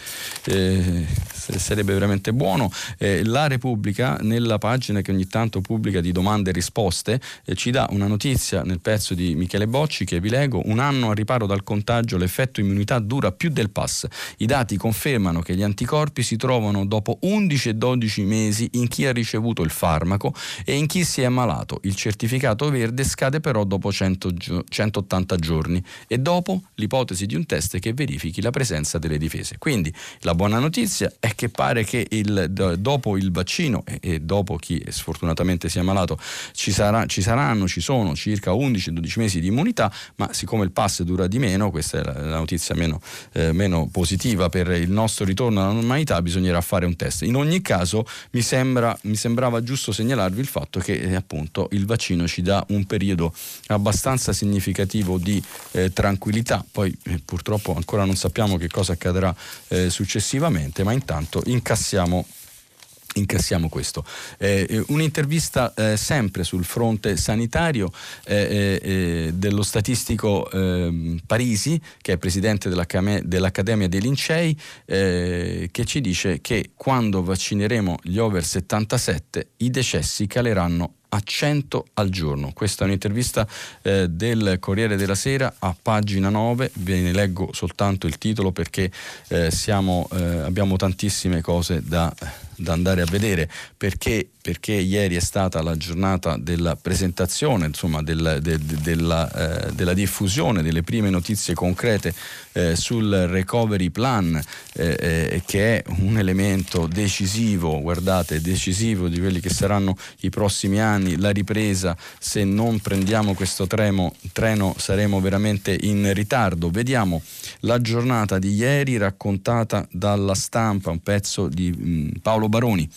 eh, sarebbe veramente buono. Eh, la Repubblica, nella pagina che ogni tanto pubblica di domande e risposte, eh, ci dà una notizia nel pezzo di Michele Bocci che vi leggo, un anno a riparo dal contagio l'effetto immunità dura più del pass. I dati confermano che gli anticorpi si trovano dopo 11 e 12 mesi in chi ha ricevuto il farmaco e in chi si è ammalato. Il certificato verde scade però dopo 100, 180 giorni e dopo l'ipotesi di un test che verifichi la presenza delle difese. Quindi la buona notizia è che pare che il, dopo il vaccino e, e, dopo chi sfortunatamente si è ammalato ci, sarà, ci saranno, ci sono circa 11-12 mesi di immunità, ma siccome il pass dura di meno, questa è la, la notizia meno, eh, meno positiva per il nostro ritorno alla normalità, bisognerà fare un test. In ogni caso mi, sembra, mi sembrava giusto segnalarvi il fatto che eh, appunto il vaccino ci dà un periodo abbastanza significativo di eh, tranquillità, poi eh, purtroppo ancora non sappiamo che cosa accadrà eh, successivamente, ma intanto incassiamo incassiamo questo. Eh, eh, un'intervista eh, sempre sul fronte sanitario eh, eh, eh dello statistico ehm, Parisi, che è presidente dell'Accademia dei Lincei, che ci dice che quando vaccineremo gli over 77 i decessi caleranno a 100 al giorno. Questa è un'intervista eh, del Corriere della Sera a pagina 9, ve ne leggo soltanto il titolo perché eh, siamo, eh, abbiamo tantissime cose da, da, andare a vedere, perché, perché, ieri è stata la giornata della presentazione, insomma, del, de, de, della, eh, della, diffusione delle prime notizie concrete eh, sul recovery plan, eh, che è un elemento decisivo, guardate, decisivo di quelli che saranno i prossimi anni la ripresa, se non prendiamo questo treno, treno saremo veramente in ritardo. Vediamo la giornata di ieri raccontata dalla stampa, un pezzo di mh, mm, Paolo Baroni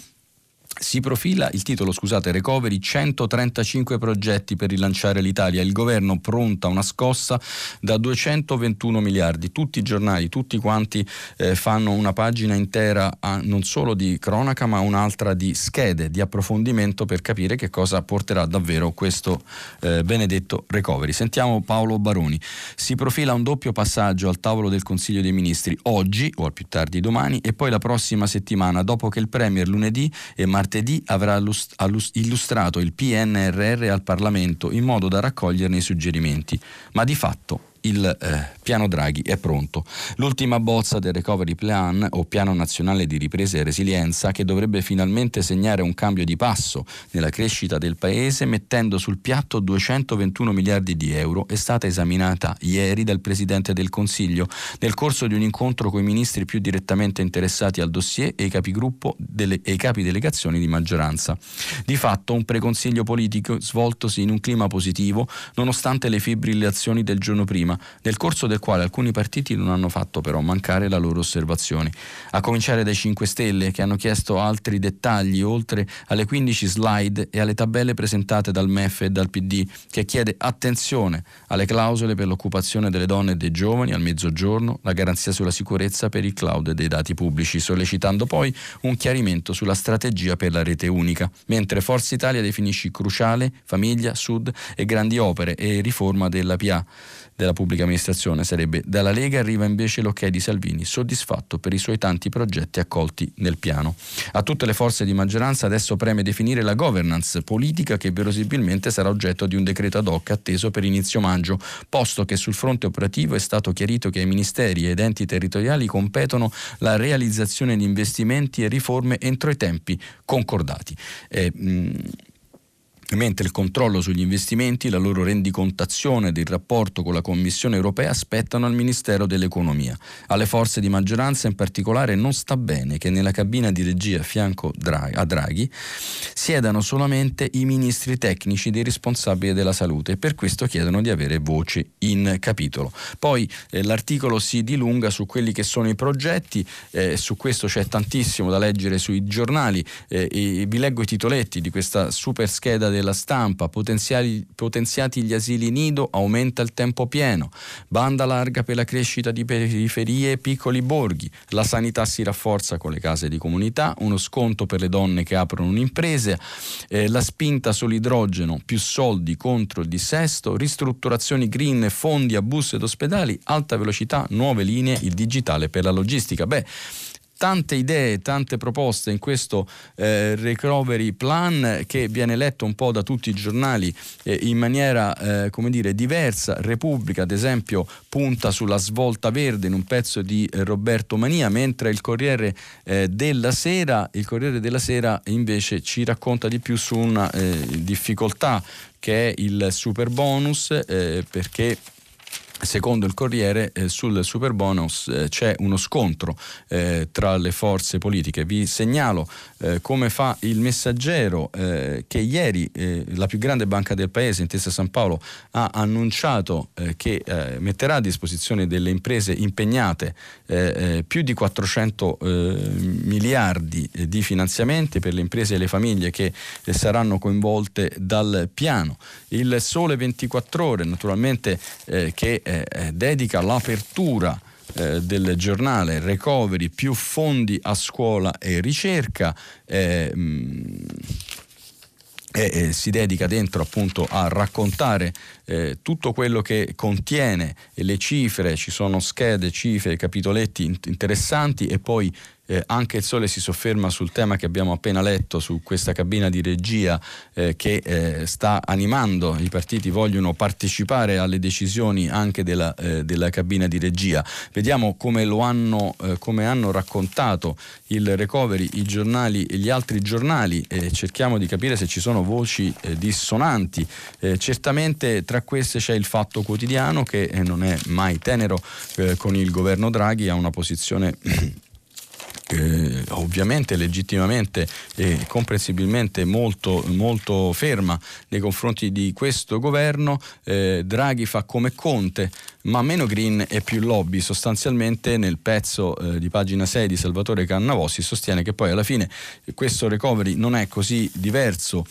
si profila il titolo, scusate, Recovery 135 progetti per rilanciare l'Italia. Il governo pronta una scossa da 221 miliardi. Tutti i giornali, tutti quanti eh, fanno una pagina intera a, non solo di cronaca, ma un'altra di schede, di approfondimento per capire che cosa porterà davvero questo eh, benedetto recovery. Sentiamo Paolo Baroni. Si profila un doppio passaggio al tavolo del Consiglio dei Ministri oggi o al più tardi domani e poi la prossima settimana, dopo che il Premier lunedì e martedì martedì avrà illustrato il PNRR al Parlamento in modo da raccoglierne i suggerimenti, ma di fatto il eh, piano Draghi è pronto. L'ultima bozza del Recovery Plan o Piano Nazionale di Ripresa e Resilienza che dovrebbe finalmente segnare un cambio di passo nella crescita del Paese mettendo sul piatto 221 miliardi di euro è stata esaminata ieri dal Presidente del Consiglio nel corso di un incontro con i ministri più direttamente interessati al dossier e i capigruppo delle, e i capi delegazioni di maggioranza. Di fatto un preconsiglio politico svoltosi in un clima positivo nonostante le fibrillazioni del giorno prima prima, nel corso del quale alcuni partiti non hanno fatto però mancare la loro osservazione. A cominciare dai 5 Stelle che hanno chiesto altri dettagli oltre alle 15 slide e alle tabelle presentate dal MEF e dal PD che chiede attenzione alle clausole per l'occupazione delle donne e dei giovani al mezzogiorno, la garanzia sulla sicurezza per il cloud dei dati pubblici, sollecitando poi un chiarimento sulla strategia per la rete unica, mentre Forza Italia definisce cruciale famiglia, sud e grandi opere e riforma della PA della pubblica amministrazione sarebbe dalla Lega arriva invece l'ok di Salvini, soddisfatto per i suoi tanti progetti accolti nel piano. A tutte le forze di maggioranza adesso preme definire la governance politica che verosimilmente sarà oggetto di un decreto ad hoc atteso per inizio maggio, posto che sul fronte operativo è stato chiarito che ai ministeri ed enti territoriali competono la realizzazione di investimenti e riforme entro i tempi concordati. Eh, mh, mentre il controllo sugli investimenti, la loro rendicontazione ed il rapporto con la Commissione europea aspettano al Ministero dell'Economia. Alle forze di maggioranza in particolare non sta bene che nella cabina di regia a fianco a Draghi siedano solamente i ministri tecnici dei responsabili della salute e per questo chiedono di avere voce in capitolo. Poi eh, l'articolo si dilunga su quelli che sono i progetti, eh, su questo c'è tantissimo da leggere sui giornali, eh, vi leggo i titoletti di questa super scheda del della stampa, potenziati gli asili nido, aumenta il tempo pieno, banda larga per la crescita di periferie e piccoli borghi, la sanità si rafforza con le case di comunità, uno sconto per le donne che aprono un'impresa, eh, la spinta sull'idrogeno, più soldi contro il dissesto, ristrutturazioni green, fondi a bus ed ospedali, alta velocità, nuove linee, il digitale per la logistica. Beh, tante idee, tante proposte in questo eh, recovery plan che viene letto un po' da tutti i giornali eh, in maniera eh, come dire diversa. Repubblica ad esempio punta sulla svolta verde in un pezzo di eh, Roberto Mania, mentre il Corriere eh, della Sera, il Corriere della Sera invece ci racconta di più su una eh, difficoltà che è il super bonus perché Secondo il Corriere eh, sul super bonus eh, c'è uno scontro eh, tra le forze politiche. Vi segnalo eh, come fa il messaggero eh, che ieri eh, la più grande banca del paese, Intesa San Paolo, ha annunciato che metterà a disposizione delle imprese impegnate più di 400 miliardi di finanziamenti per le imprese e le famiglie che saranno coinvolte dal piano. Il Sole 24 ore, naturalmente, che eh, eh, dedica l'apertura eh, del giornale Recovery più fondi a scuola e ricerca. Eh, mh, e eh, si dedica dentro appunto a raccontare eh, tutto quello che contiene le cifre, ci sono schede, cifre, capitoletti interessanti e poi eh, anche il Sole si sofferma sul tema che abbiamo appena letto, su questa cabina di regia eh, che eh, sta animando, i partiti vogliono partecipare alle decisioni anche della, eh, della cabina di regia. Vediamo come hanno, eh, come hanno raccontato il recovery, i giornali e gli altri giornali e cerchiamo di capire se ci sono voci eh, dissonanti. certamente tra queste c'è il fatto quotidiano che non è mai tenero con il governo Draghi, ha una posizione [clears throat] eh, ovviamente legittimamente e comprensibilmente molto, molto ferma nei confronti di questo governo. Eh, Draghi fa come Conte, ma meno green e più lobby. Sostanzialmente nel pezzo eh, di pagina 6 di Salvatore Cannavossi sostiene che poi alla fine questo recovery non è così diverso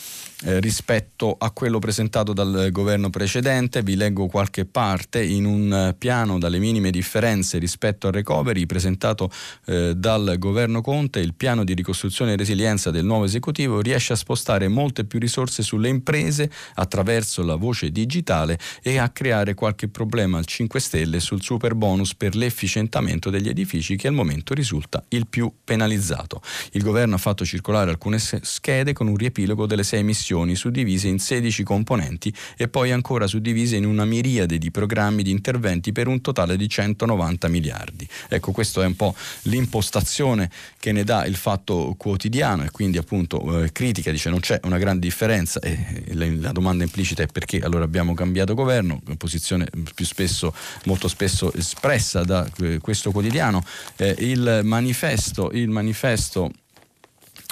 eh, rispetto a quello presentato dal governo precedente. Vi leggo qualche parte in un eh, piano dalle minime differenze rispetto al recovery presentato eh, dal governo Conte. Il piano di ricostruzione e resilienza del nuovo esecutivo riesce a spostare molte più risorse sulle imprese attraverso la voce digitale e a creare qualche problema al 5 Stelle sul super bonus per l'efficientamento degli edifici che al momento risulta il più penalizzato. Il governo ha fatto circolare alcune schede con un riepilogo delle sei missioni suddivise in 16 componenti e poi ancora suddivise in una miriade di programmi di interventi per un totale di 190 miliardi. Ecco, questa è un po' l'impostazione che ne dà il fatto quotidiano e quindi appunto eh, critica, dice non c'è una grande differenza e la, la domanda implicita è perché allora abbiamo cambiato governo, posizione più spesso, molto spesso espressa da eh, questo quotidiano. Eh, il manifesto, il manifesto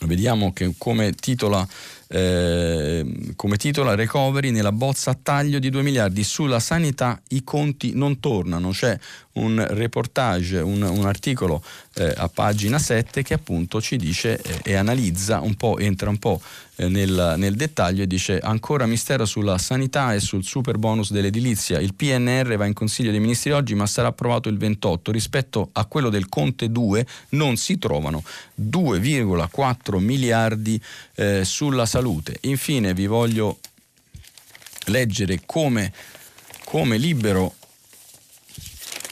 vediamo che come titola eh, come titola Recovery nella bozza taglio di 2 miliardi sulla sanità i conti non tornano c'è un reportage un, un articolo eh, a pagina 7 che appunto ci dice eh, e analizza un po' entra un po' eh, nel, nel, dettaglio e dice ancora mistero sulla sanità e sul super bonus dell'edilizia il PNR va in consiglio dei ministri oggi ma sarà approvato il 28 rispetto a quello del Conte 2 non si trovano 2,4 miliardi eh, sulla salute. Infine vi voglio leggere come, come libero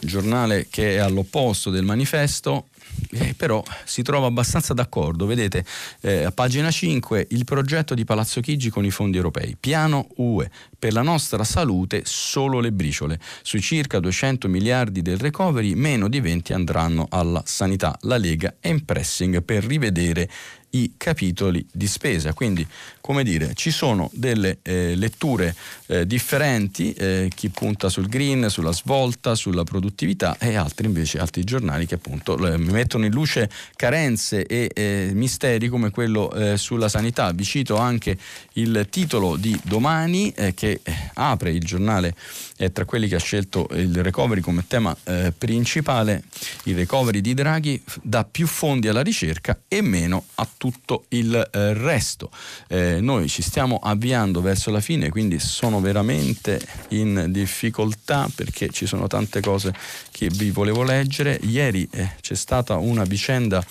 giornale che è all'opposto del manifesto eh, però si trova abbastanza d'accordo. Vedete, eh, a pagina 5 il progetto di Palazzo Chigi con i fondi europei. Piano UE per la nostra salute solo le briciole. Sui circa 200 miliardi del recovery, meno di 20 andranno alla sanità. La Lega è in pressing per rivedere i capitoli di spesa. Quindi, come dire, ci sono delle eh, letture eh, differenti, eh, chi punta sul green, sulla svolta, sulla produttività e altri invece, altri giornali che appunto eh, mettono in luce carenze e eh, misteri come quello eh, sulla sanità. Vi cito anche il titolo di domani che apre il giornale è tra quelli che ha scelto il recovery come tema principale, il recovery di Draghi dà più fondi alla ricerca e meno a tutto il resto. Eh, noi ci stiamo avviando verso la fine, quindi sono veramente in difficoltà perché ci sono tante cose che vi volevo leggere. Ieri eh, c'è stata una vicenda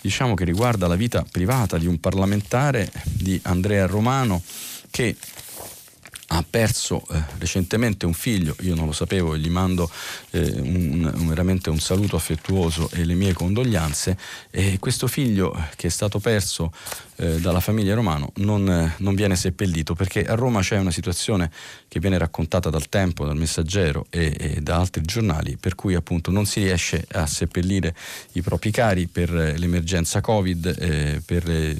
diciamo che riguarda la vita privata di un parlamentare di Andrea Romano che ha perso eh, recentemente un figlio, io non lo sapevo e gli mando eh, un, un, veramente un saluto affettuoso e le mie condoglianze. E questo figlio che è stato perso eh, dalla famiglia Romano non, eh, non, viene seppellito perché a Roma c'è una situazione che viene raccontata dal Tempo, dal Messaggero e, e da altri giornali per cui appunto non si riesce a seppellire i propri cari per eh, l'emergenza Covid, eh, per le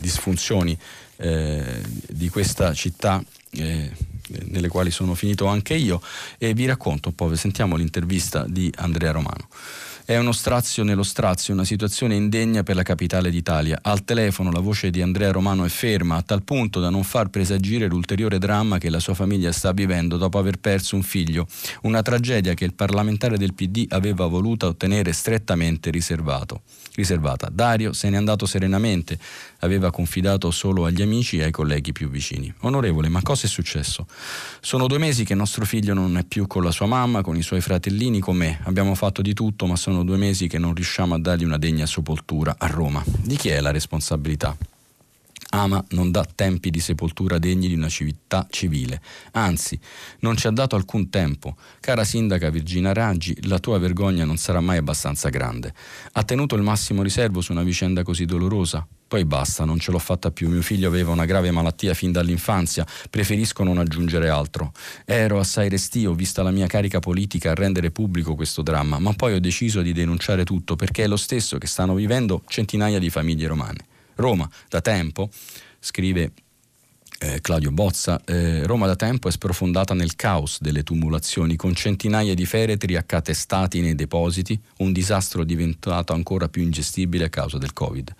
disfunzioni di questa città eh, nelle quali sono finito anche io e vi racconto un po', sentiamo l'intervista di Andrea Romano. È uno strazio nello strazio, una situazione indegna per la capitale d'Italia. Al telefono la voce di Andrea Romano è ferma, a tal punto da non far presagire l'ulteriore dramma che la sua famiglia sta vivendo dopo aver perso un figlio. Una tragedia che il parlamentare del PD aveva voluto ottenere strettamente riservato riservata. Dario se n'è andato serenamente, aveva confidato solo agli amici e ai colleghi più vicini. Onorevole, ma cosa è successo? Sono due mesi che nostro figlio non è più con la sua mamma, con i suoi fratellini, con me. Abbiamo fatto di tutto, ma sono due mesi che non riusciamo a dargli una degna sepoltura a Roma. Di chi è la responsabilità? ama non dà tempi di sepoltura degni di una civiltà civile. Anzi, non ci ha dato alcun tempo. Cara sindaca Virginia Raggi, la tua vergogna non sarà mai abbastanza grande. Ha tenuto il massimo riservo su una vicenda così dolorosa? Poi basta, non ce l'ho fatta più. Mio figlio aveva una grave malattia fin dall'infanzia, preferisco non aggiungere altro. Ero assai restio, vista la mia carica politica, a rendere pubblico questo dramma, ma poi ho deciso di denunciare tutto perché è lo stesso che stanno vivendo centinaia di famiglie romane. Roma, da tempo, scrive eh, Claudio Bozza, eh, Roma da tempo è sprofondata nel caos delle tumulazioni, con centinaia di feretri accatestati nei depositi, un disastro diventato ancora più ingestibile a causa del Covid.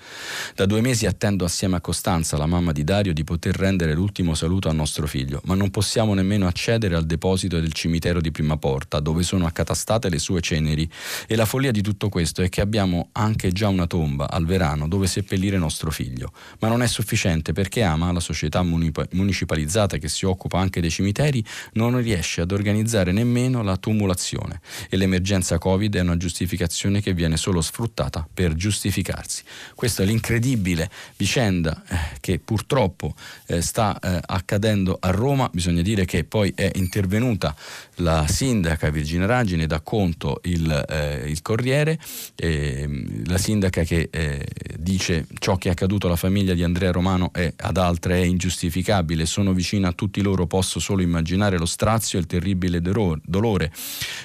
Da due mesi attendo assieme a Costanza, la mamma di Dario, di poter rendere l'ultimo saluto al nostro figlio, ma non possiamo nemmeno accedere al deposito del cimitero di Prima Porta, dove sono accatastate le sue ceneri. E la follia di tutto questo è che abbiamo anche già una tomba al verano dove seppellire nostro figlio, ma non è sufficiente perché ama la società municipale municipalizzata che si occupa anche dei cimiteri non riesce ad organizzare nemmeno la tumulazione e l'emergenza Covid è una giustificazione che viene solo sfruttata per giustificarsi. Questa è l'incredibile vicenda eh, che purtroppo eh, sta eh, accadendo a Roma, bisogna dire che poi è intervenuta la sindaca Virginia Raggi, dà conto il, eh, il Corriere, la sindaca che eh, dice ciò che è accaduto alla famiglia di Andrea Romano è, ad altre è ingiustificabile ingiustificabile, sono vicino a tutti loro, posso solo immaginare lo strazio e il terribile dolore.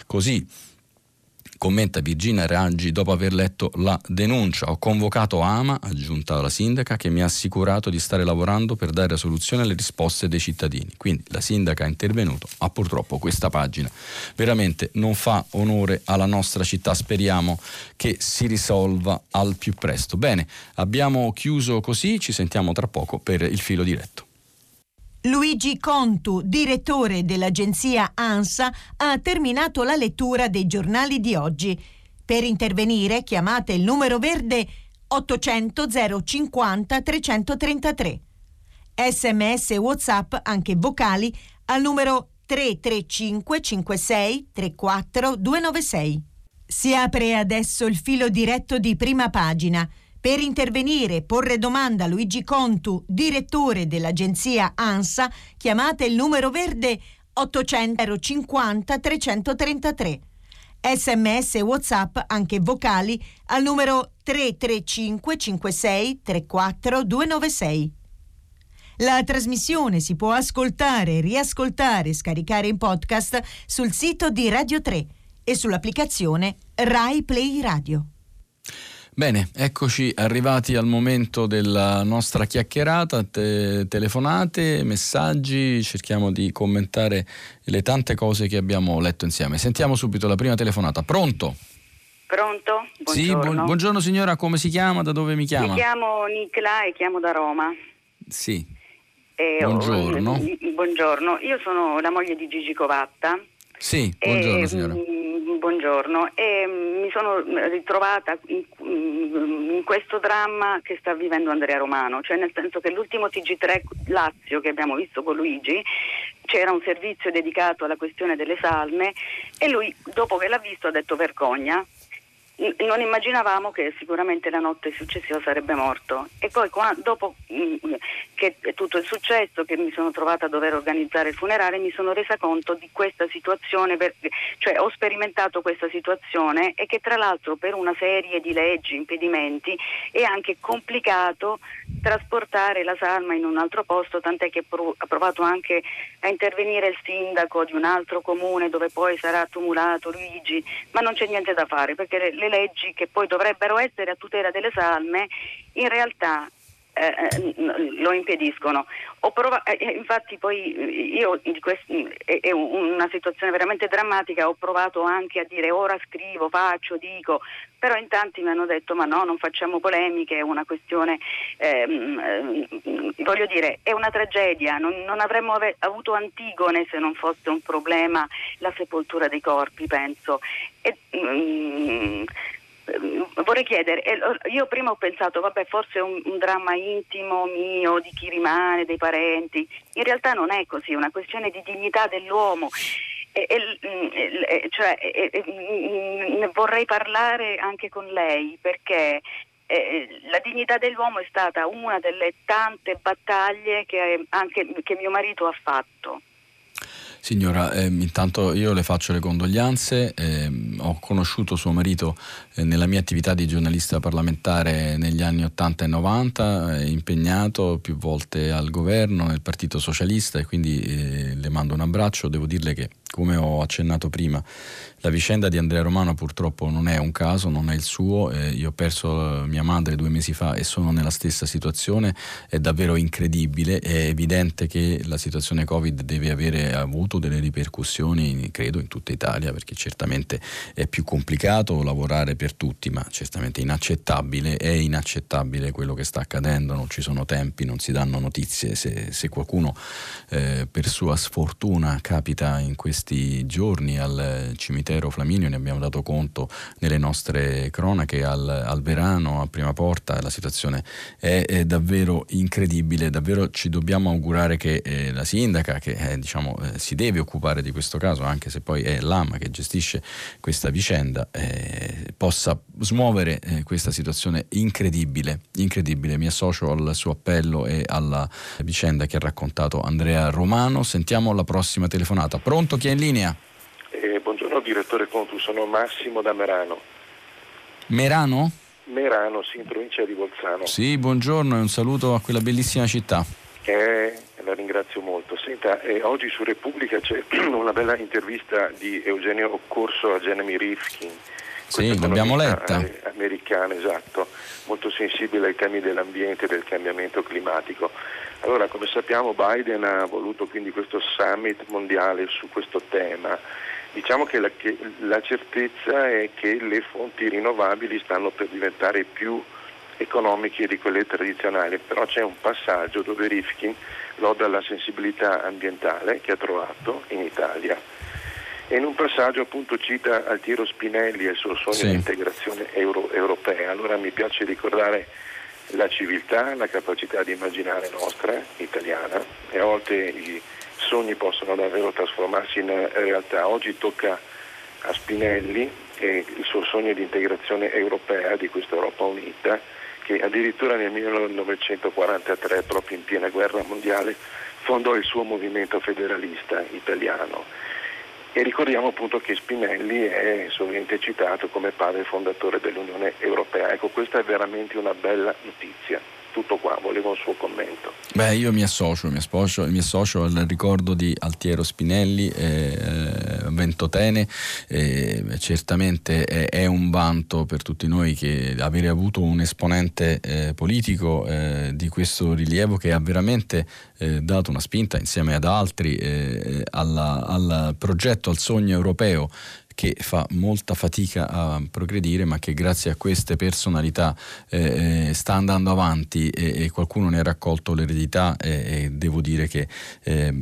Così commenta Virginia Raggi dopo aver letto la denuncia. Ho convocato Ama, aggiunta la sindaca, che mi ha assicurato di stare lavorando per dare soluzione alle risposte dei cittadini. Quindi la sindaca è intervenuta, ma purtroppo questa pagina veramente non fa onore alla nostra città. Speriamo che si risolva al più presto. Bene, abbiamo chiuso così, ci sentiamo tra poco per il filo diretto. Luigi Contu, direttore dell'agenzia ANSA, ha terminato la lettura dei giornali di oggi. Per intervenire chiamate il numero verde 800 050 333. Sms e WhatsApp, anche vocali, al numero 335 56 34 296. Si apre adesso il filo diretto di prima pagina. Per intervenire e porre domanda a Luigi Contu, direttore dell'agenzia ANSA, chiamate il numero verde 800 50 333. Sms e WhatsApp, anche vocali, al numero 335 56 34 296. La trasmissione si può ascoltare, riascoltare e scaricare in podcast sul sito di Radio 3 e sull'applicazione Rai Play Radio. Bene, eccoci arrivati al momento della nostra chiacchierata, te- telefonate, messaggi, cerchiamo di commentare le tante cose che abbiamo letto insieme. Sentiamo subito la prima telefonata. Pronto? Pronto? Buongiorno. Sì, bu- buongiorno signora, come si chiama? Da dove mi chiama? Mi chiamo Nicla e chiamo da Roma. Sì. E buongiorno. Ho, buongiorno, io sono la moglie di Gigi Covatta. Sì, buongiorno e, signora. Mm, buongiorno, e mm, mi sono ritrovata in, in, questo dramma che sta vivendo Andrea Romano, cioè nel senso che l'ultimo TG3 Lazio che abbiamo visto con Luigi c'era un servizio dedicato alla questione delle salme e lui dopo che l'ha visto ha detto vergogna non immaginavamo che sicuramente la notte successiva sarebbe morto. E poi quando, dopo mh, mm, che tutto è successo, che mi sono trovata a dover organizzare il funerale, mi sono resa conto di questa situazione, per, cioè ho sperimentato questa situazione e che tra l'altro per una serie di leggi, impedimenti è anche complicato trasportare la salma in un altro posto, tant'è che ha provato anche a intervenire il sindaco di un altro comune dove poi sarà tumulato Luigi, ma non c'è niente da fare perché le leggi che poi dovrebbero essere a tutela delle salme in realtà eh, eh lo impediscono. Prov- eh, eh, infatti poi io quest- è, è, una situazione veramente drammatica, ho provato anche a dire ora scrivo, faccio, dico, però in tanti mi hanno detto ma no, non facciamo polemiche, è una questione, ehm, ehm, voglio dire, è una tragedia, non, non avremmo ave- avuto Antigone se non fosse un problema la sepoltura dei corpi, penso. E, mm, vorrei chiedere, io prima ho pensato, vabbè, forse è un, un, dramma intimo mio, di chi rimane, dei parenti, in realtà non è così, è una questione di dignità dell'uomo. E, e, cioè, e, vorrei parlare anche con lei perché eh, la dignità dell'uomo è stata una delle tante battaglie che, anche, che mio marito ha fatto. Signora, eh, intanto io le faccio le condoglianze, eh, ho conosciuto suo marito eh, nella mia attività di giornalista parlamentare negli anni 80 e 90, è impegnato più volte al governo, nel Partito Socialista e quindi eh, le mando un abbraccio. Devo dirle che, come ho accennato prima, la vicenda di Andrea Romano purtroppo non è un caso, non è il suo. Eh, io ho perso mia madre due mesi fa e sono nella stessa situazione. È davvero incredibile. È evidente che la situazione Covid deve avere avuto delle ripercussioni, credo, in tutta Italia, perché certamente è più complicato lavorare per tutti, ma certamente inaccettabile. È inaccettabile quello che sta accadendo. Non ci sono tempi, non si danno notizie. Se, se qualcuno eh, per sua sfortuna capita in questi giorni al cimitero, Flaminio, ne abbiamo dato conto nelle nostre cronache al, al Verano, a Prima Porta, la situazione è, è, davvero incredibile, davvero ci dobbiamo augurare che eh, la sindaca, che eh, diciamo, eh, si deve occupare di questo caso, anche se poi è l'AMA che gestisce questa vicenda, eh, possa smuovere eh, questa situazione incredibile, incredibile. Mi associo al suo appello e alla vicenda che ha raccontato Andrea Romano. Sentiamo la prossima telefonata. Pronto chi è in linea? Buongiorno direttore Contu, sono Massimo da Merano. Merano? Merano, sì, in provincia di Bolzano. Sì, buongiorno e un saluto a quella bellissima città. Eh, la ringrazio molto. Senta, eh, oggi su Repubblica c'è [clears throat] una bella intervista di Eugenio Occorso a Jeremy Rifkin. Sì, l'abbiamo letta. Americana, esatto, molto sensibile ai temi dell'ambiente e del cambiamento climatico. Allora, come sappiamo, Biden ha voluto quindi questo summit mondiale su questo tema Diciamo che la, che la, certezza è che le fonti rinnovabili stanno per diventare più economiche di quelle tradizionali, però c'è un passaggio dove Rifkin loda la sensibilità ambientale che ha trovato in Italia e in un passaggio appunto cita Altiero Spinelli e il suo sogno sì. di integrazione euro- europea. Allora mi piace ricordare la civiltà, la capacità di immaginare nostra, italiana, e a volte i sogni possono davvero trasformarsi in realtà. Oggi tocca a Spinelli e il suo sogno di integrazione europea, di questa Europa unita, che addirittura nel 1943, proprio in piena guerra mondiale, fondò il suo movimento federalista italiano. E ricordiamo appunto che Spinelli è sovente citato come padre fondatore dell'Unione Europea. Ecco, questa è veramente una bella notizia tutto qua, volevo un suo commento. Beh, io mi associo, mi associo, mi associo al ricordo di Altiero Spinelli, eh, Ventotene, eh, certamente è, è, un vanto per tutti noi che avere avuto un esponente eh, politico eh, di questo rilievo che ha veramente eh, dato una spinta insieme ad altri eh, alla, al progetto, al sogno europeo che fa molta fatica a progredire ma che grazie a queste personalità eh, eh, sta andando avanti e, e, qualcuno ne ha raccolto l'eredità e, e devo dire che eh,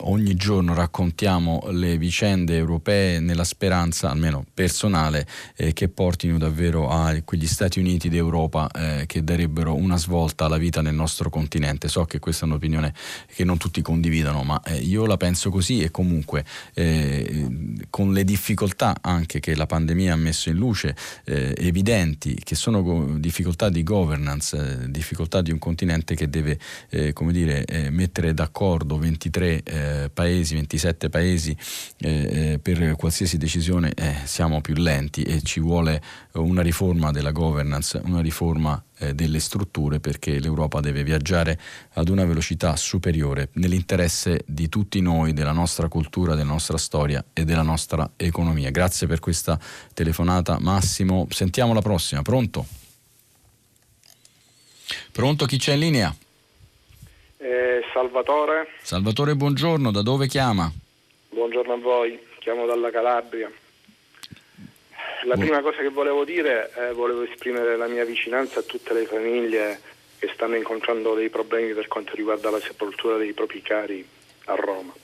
ogni giorno raccontiamo le vicende europee nella speranza, almeno personale, eh, che portino davvero a quegli Stati Uniti d'Europa eh, che darebbero una svolta alla vita nel nostro continente. So che questa è un'opinione che non tutti condividono, ma eh, io la penso così e comunque eh, con le difficoltà anche che la pandemia ha messo in luce, eh, evidenti, che sono go- difficoltà di governance, eh, difficoltà di un continente che deve come dire, mettere d'accordo 23 paesi, 27 paesi, eh, eh, per qualsiasi decisione eh, siamo più lenti e ci vuole una riforma della governance, una riforma eh, delle strutture perché l'Europa deve viaggiare ad una velocità superiore nell'interesse di tutti noi, della nostra cultura, della nostra storia e della nostra economia. Grazie per questa telefonata Massimo, sentiamo la prossima, pronto? Pronto chi c'è in linea? Eh, Salvatore. Salvatore, buongiorno, da dove chiama? Buongiorno a voi, chiamo dalla Calabria. La prima cosa che volevo dire è volevo esprimere la mia vicinanza a tutte le famiglie che stanno incontrando dei problemi per quanto riguarda la sepoltura dei propri cari a Roma.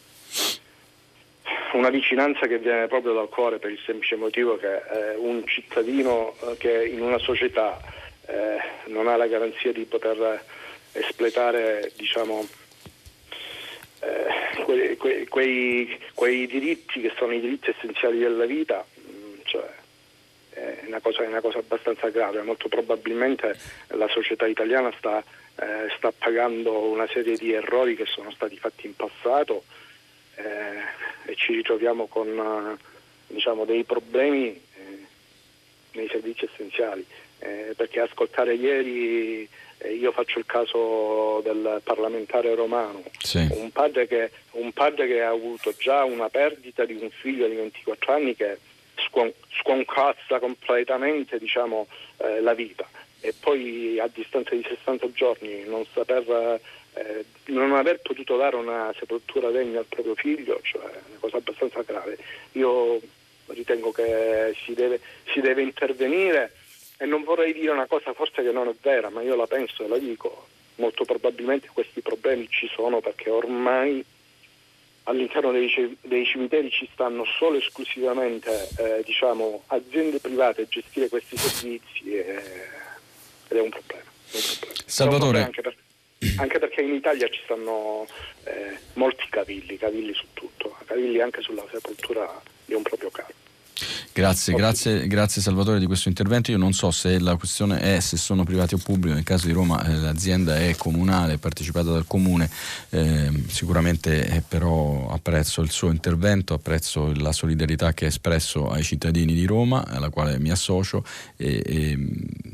Una vicinanza che viene proprio dal cuore per il semplice motivo che eh, un cittadino eh, che in una società eh, non ha la garanzia di poter espletare diciamo, eh, que, que, quei, quei, diritti che sono i diritti essenziali della vita, mm, cioè, è, una cosa, è, una cosa, abbastanza grave. Molto probabilmente la società italiana sta, eh, sta, pagando una serie di errori che sono stati fatti in passato eh, e ci ritroviamo con diciamo, dei problemi eh, nei servizi essenziali, eh, perché ascoltare ieri eh, io faccio il caso del parlamentare romano, sì. un, padre che, un, padre che, ha avuto già una perdita di un figlio di 24 anni che squon- sconcazza completamente diciamo, eh, la vita e poi a distanza di 60 giorni non saper eh, non aver potuto dare una sepoltura degna al proprio figlio, cioè una cosa abbastanza grave. Io ritengo che si deve, si deve intervenire e non vorrei dire una cosa forse che non è vera, ma io la penso e la dico. Molto probabilmente questi problemi ci sono perché ormai all'interno dei, dei cimiteri ci stanno solo e esclusivamente eh, diciamo, aziende private a gestire questi servizi e, ed è un problema. È un problema. Salvatore. Anche, per, anche, perché in Italia ci stanno eh, molti cavilli, cavilli su tutto, cavilli anche sulla sepoltura di un proprio caro. Grazie, grazie, grazie, Salvatore di questo intervento. Io non so se la questione è se sono privati o pubblici, nel caso di Roma eh, l'azienda è comunale, è partecipata dal comune, eh, sicuramente eh, però apprezzo il suo intervento, apprezzo la solidarietà che ha espresso ai cittadini di Roma, alla quale mi associo e, e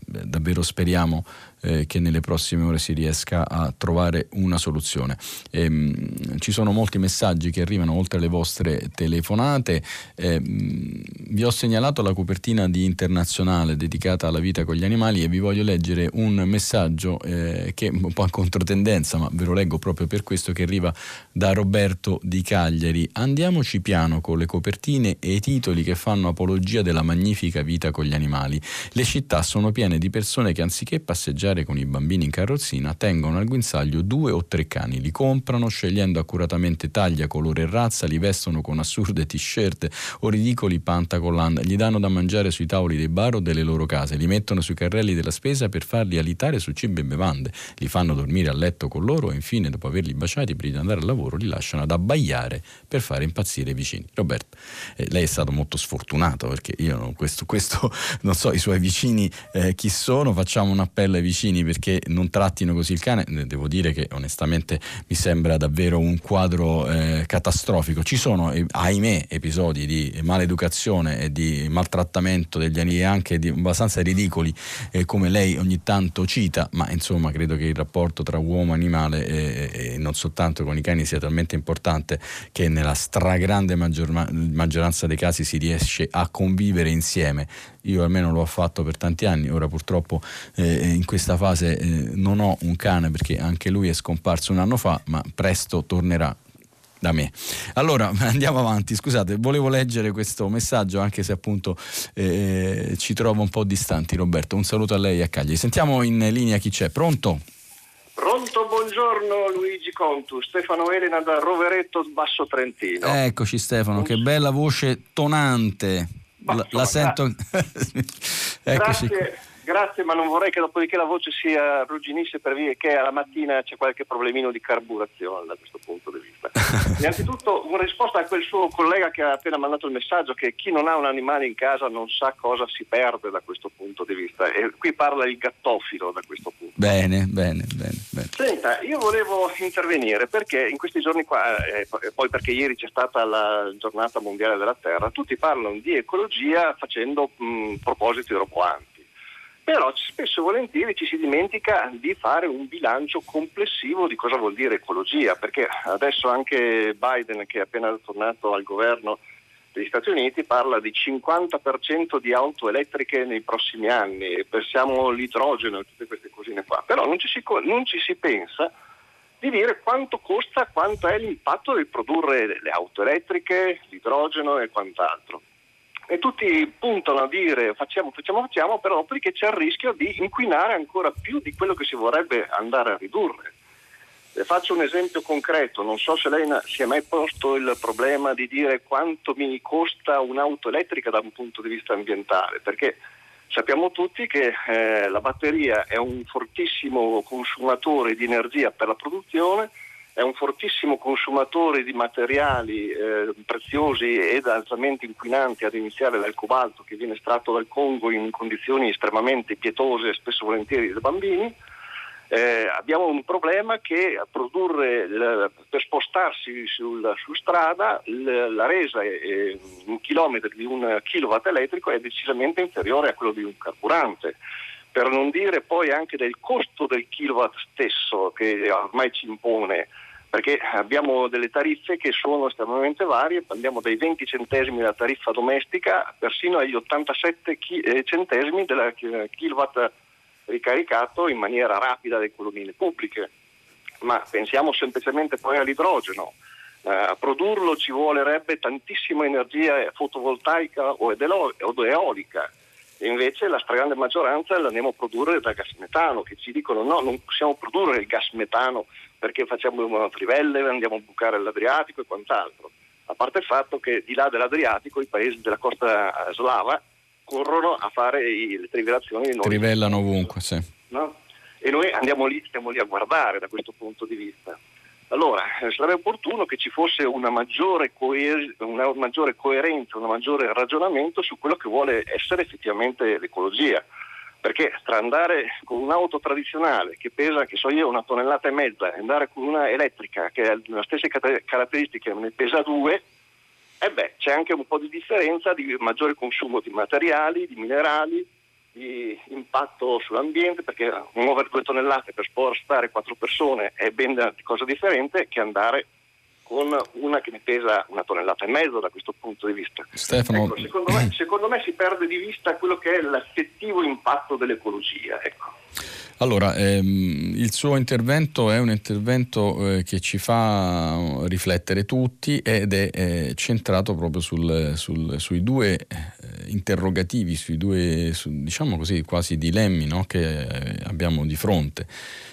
davvero speriamo eh, che nelle prossime ore si riesca a trovare una soluzione. Ehm, ci sono molti messaggi che arrivano oltre alle vostre telefonate. Eh, mh, vi ho segnalato la copertina di Internazionale dedicata alla vita con gli animali e vi voglio leggere un messaggio eh, che è un po' a controtendenza, ma ve lo leggo proprio per questo che arriva da Roberto di Cagliari. Andiamoci piano con le copertine e i titoli che fanno apologia della magnifica vita con gli animali. Le città sono piene di persone che anziché passeggiare viaggiare con i bambini in carrozzina, tengono al guinzaglio due o tre cani, li comprano scegliendo accuratamente taglia, colore e razza, li vestono con assurde t-shirt o ridicoli pantacolland, gli danno da mangiare sui tavoli dei bar o delle loro case, li mettono sui carrelli della spesa per farli alitare su cibo e bevande, li fanno dormire a letto con loro e infine, dopo averli baciati prima di andare al lavoro, li lasciano ad abbaiare per fare impazzire i vicini. Roberto, eh, lei è stato molto sfortunato perché io questo, questo [laughs] non so i suoi vicini eh, chi sono, facciamo un appello ai vicini vicini perché non trattino così il cane, devo dire che onestamente mi sembra davvero un quadro eh, catastrofico. Ci sono, eh, ahimè, episodi di maleducazione e di maltrattamento degli animali anche di, abbastanza ridicoli, eh, come lei ogni tanto cita, ma insomma credo che il rapporto tra uomo e animale e, e non soltanto con i cani sia talmente importante che nella stragrande maggior, maggioranza dei casi si riesce a convivere insieme io almeno lo ho fatto per tanti anni, ora purtroppo eh, in questa fase eh, non ho un cane perché anche lui è scomparso un anno fa, ma presto tornerà da me. Allora [laughs] andiamo avanti, scusate, volevo leggere questo messaggio anche se appunto eh, ci trova un po' distanti Roberto. Un saluto a lei e a Cagliari. Sentiamo in linea chi c'è. Pronto? Pronto, buongiorno Luigi Contu, Stefano Elena da Roveretto Basso Trentino. Eccoci Stefano, che bella voce tonante la, la sento. [laughs] Eccoci. Grazie. Grazie, ma non vorrei che dopodiché la voce si arrugginisse per via che alla mattina c'è qualche problemino di carburazione da questo punto di vista. [laughs] Innanzitutto una risposta a quel suo collega che ha appena mandato il messaggio che chi non ha un animale in casa non sa cosa si perde da questo punto di vista. E qui parla il gattofilo da questo punto. Bene, bene, bene. bene. Senta, io volevo intervenire perché in questi giorni qua, e eh, poi perché ieri c'è stata la giornata mondiale della terra, tutti parlano di ecologia facendo mh, propositi roboanti però spesso e volentieri ci si dimentica di fare un bilancio complessivo di cosa vuol dire ecologia, perché adesso anche Biden, che è appena tornato al governo degli Stati Uniti, parla di 50% di auto elettriche nei prossimi anni, pensiamo all'idrogeno e tutte queste cosine qua, però non ci si, non ci si pensa di dire quanto costa, quanto è l'impatto del produrre le auto elettriche, l'idrogeno e quant'altro e tutti puntano a dire facciamo, facciamo, facciamo, però dopodiché c'è il rischio di inquinare ancora più di quello che si vorrebbe andare a ridurre. Le faccio un esempio concreto, non so se lei si è mai posto il problema di dire quanto mi costa un'auto elettrica da un punto di vista ambientale, perché sappiamo tutti che eh, la batteria è un fortissimo consumatore di energia per la produzione, è un fortissimo consumatore di materiali eh, preziosi ed altamente inquinanti, ad iniziare dal cobalto che viene estratto dal Congo in condizioni estremamente pietose e spesso volentieri dai bambini. Eh, abbiamo un problema che produrre, per spostarsi sul, su strada la resa in chilometri di un kilowatt elettrico è decisamente inferiore a quello di un carburante. Per non dire poi anche del costo del kilowatt stesso che ormai ci impone perché abbiamo delle tariffe che sono estremamente varie, andiamo dai 20 centesimi della tariffa domestica persino agli 87 chi- eh, centesimi del kilowatt ricaricato in maniera rapida dalle colonnine pubbliche. Ma pensiamo semplicemente poi all'idrogeno. Uh, a produrlo ci volerebbe tantissima energia fotovoltaica o, o eolica. Invece la stragrande maggioranza l'andiamo a produrre da gas metano, che ci dicono no, non possiamo produrre il gas metano perché facciamo una trivelle, andiamo a bucare l'Adriatico e quant'altro. A parte il fatto che di là dell'Adriatico i paesi della costa slava corrono a fare le trivellazioni. Noi. Trivellano ovunque, sì. No? E noi andiamo lì, stiamo lì a guardare da questo punto di vista. Allora, eh, sarebbe opportuno che ci fosse una maggiore, coer- una maggiore coerenza, un maggiore ragionamento su quello che vuole essere effettivamente l'ecologia perché tra andare con un'auto tradizionale che pesa, che so io, una tonnellata e mezza e andare con una elettrica che ha le stesse caratteristiche ne pesa due, eh beh, c'è anche un po' di differenza di maggiore consumo di materiali, di minerali, di impatto sull'ambiente, perché muovere due tonnellate per spostare quattro persone è ben cosa differente che andare con una che ne pesa una tonnellata e mezzo da questo punto di vista. Stefano... Ecco, secondo, me, secondo, me, si perde di vista quello che è l'effettivo impatto dell'ecologia. Ecco. Allora, ehm, il suo intervento è un intervento eh, che ci fa riflettere tutti ed è eh, centrato proprio sul, sul, sui due eh, interrogativi, sui due, su, diciamo così, quasi dilemmi no, che eh, abbiamo di fronte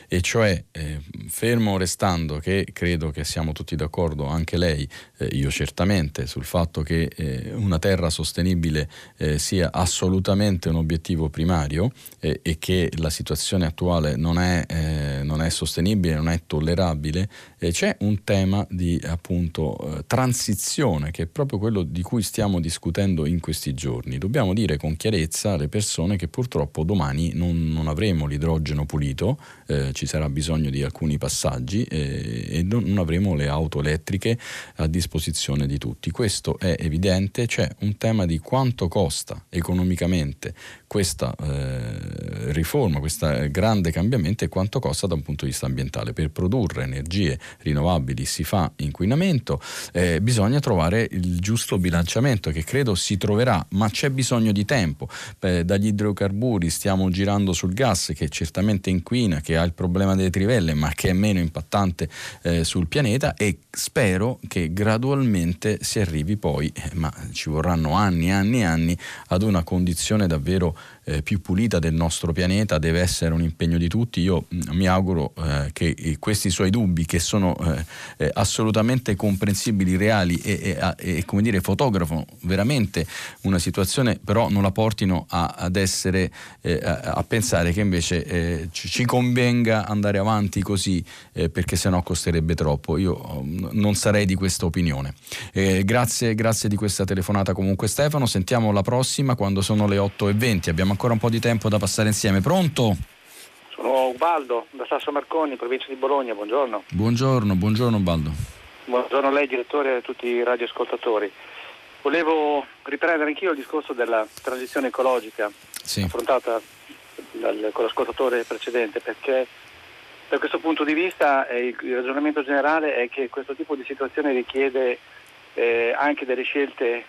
e cioè eh, fermo restando che credo che siamo tutti d'accordo, anche lei, eh, io certamente, sul fatto che eh, una terra sostenibile eh, sia assolutamente un obiettivo primario eh, e che la situazione attuale non è, eh, non è sostenibile, non è tollerabile, c'è un tema di appunto transizione che è proprio quello di cui stiamo discutendo in questi giorni. Dobbiamo dire con chiarezza alle persone che purtroppo domani non, non avremo l'idrogeno pulito, eh, ci sarà bisogno di alcuni passaggi eh, e non avremo le auto elettriche a disposizione di tutti. Questo è evidente, c'è un tema di quanto costa economicamente questa eh, riforma, questo grande cambiamento e quanto costa da un punto di vista ambientale. Per produrre energie rinnovabili si fa inquinamento, eh, bisogna trovare il giusto bilanciamento che credo si troverà, ma c'è bisogno di tempo. Eh, dagli idrocarburi stiamo girando sul gas che certamente inquina, che ha il problema delle trivelle, ma che è meno impattante eh, sul pianeta e spero che gradualmente si arrivi poi, eh, ma ci vorranno anni e anni e anni, ad una condizione davvero eh, più pulita del nostro pianeta, deve essere un impegno di tutti. Io mm, mi auguro eh, che questi suoi dubbi, che sono eh, eh, assolutamente comprensibili, reali e, e, e, come dire, fotografano veramente una situazione, però non la portino a, ad essere, eh, a, pensare che invece eh, ci, convenga andare avanti così perché sennò costerebbe troppo. Io um, non sarei di questa opinione. grazie, grazie di questa telefonata comunque Stefano, sentiamo la prossima quando sono le 8.20. Abbiamo ancora un po' di tempo da passare insieme. Pronto? Sono Ubaldo, da Sasso Marconi, provincia di Bologna, buongiorno. Buongiorno, buongiorno Ubaldo. Buongiorno a lei direttore e a tutti i radioascoltatori. Volevo riprendere anch'io il discorso della transizione ecologica sì. affrontata dal, con l'ascoltatore precedente perché da questo punto di vista eh, il, ragionamento generale è che questo tipo di situazione richiede eh, anche delle scelte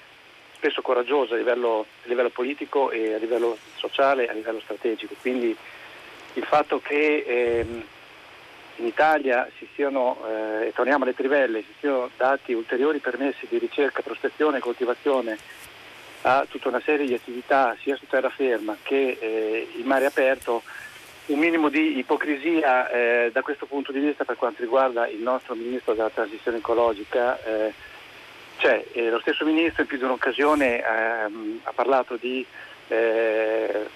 spesso coraggiose a livello, a livello, politico e a livello sociale, a livello strategico. Quindi il fatto che ehm, in Italia si siano, eh, torniamo alle trivelle, si siano dati ulteriori permessi di ricerca, prospezione e coltivazione a tutta una serie di attività sia su terraferma che eh, in mare aperto, un minimo di ipocrisia eh, da questo punto di vista per quanto riguarda il nostro Ministro della Transizione Ecologica c'è. Eh, lo stesso Ministro in più di un'occasione ehm, ha parlato di eh,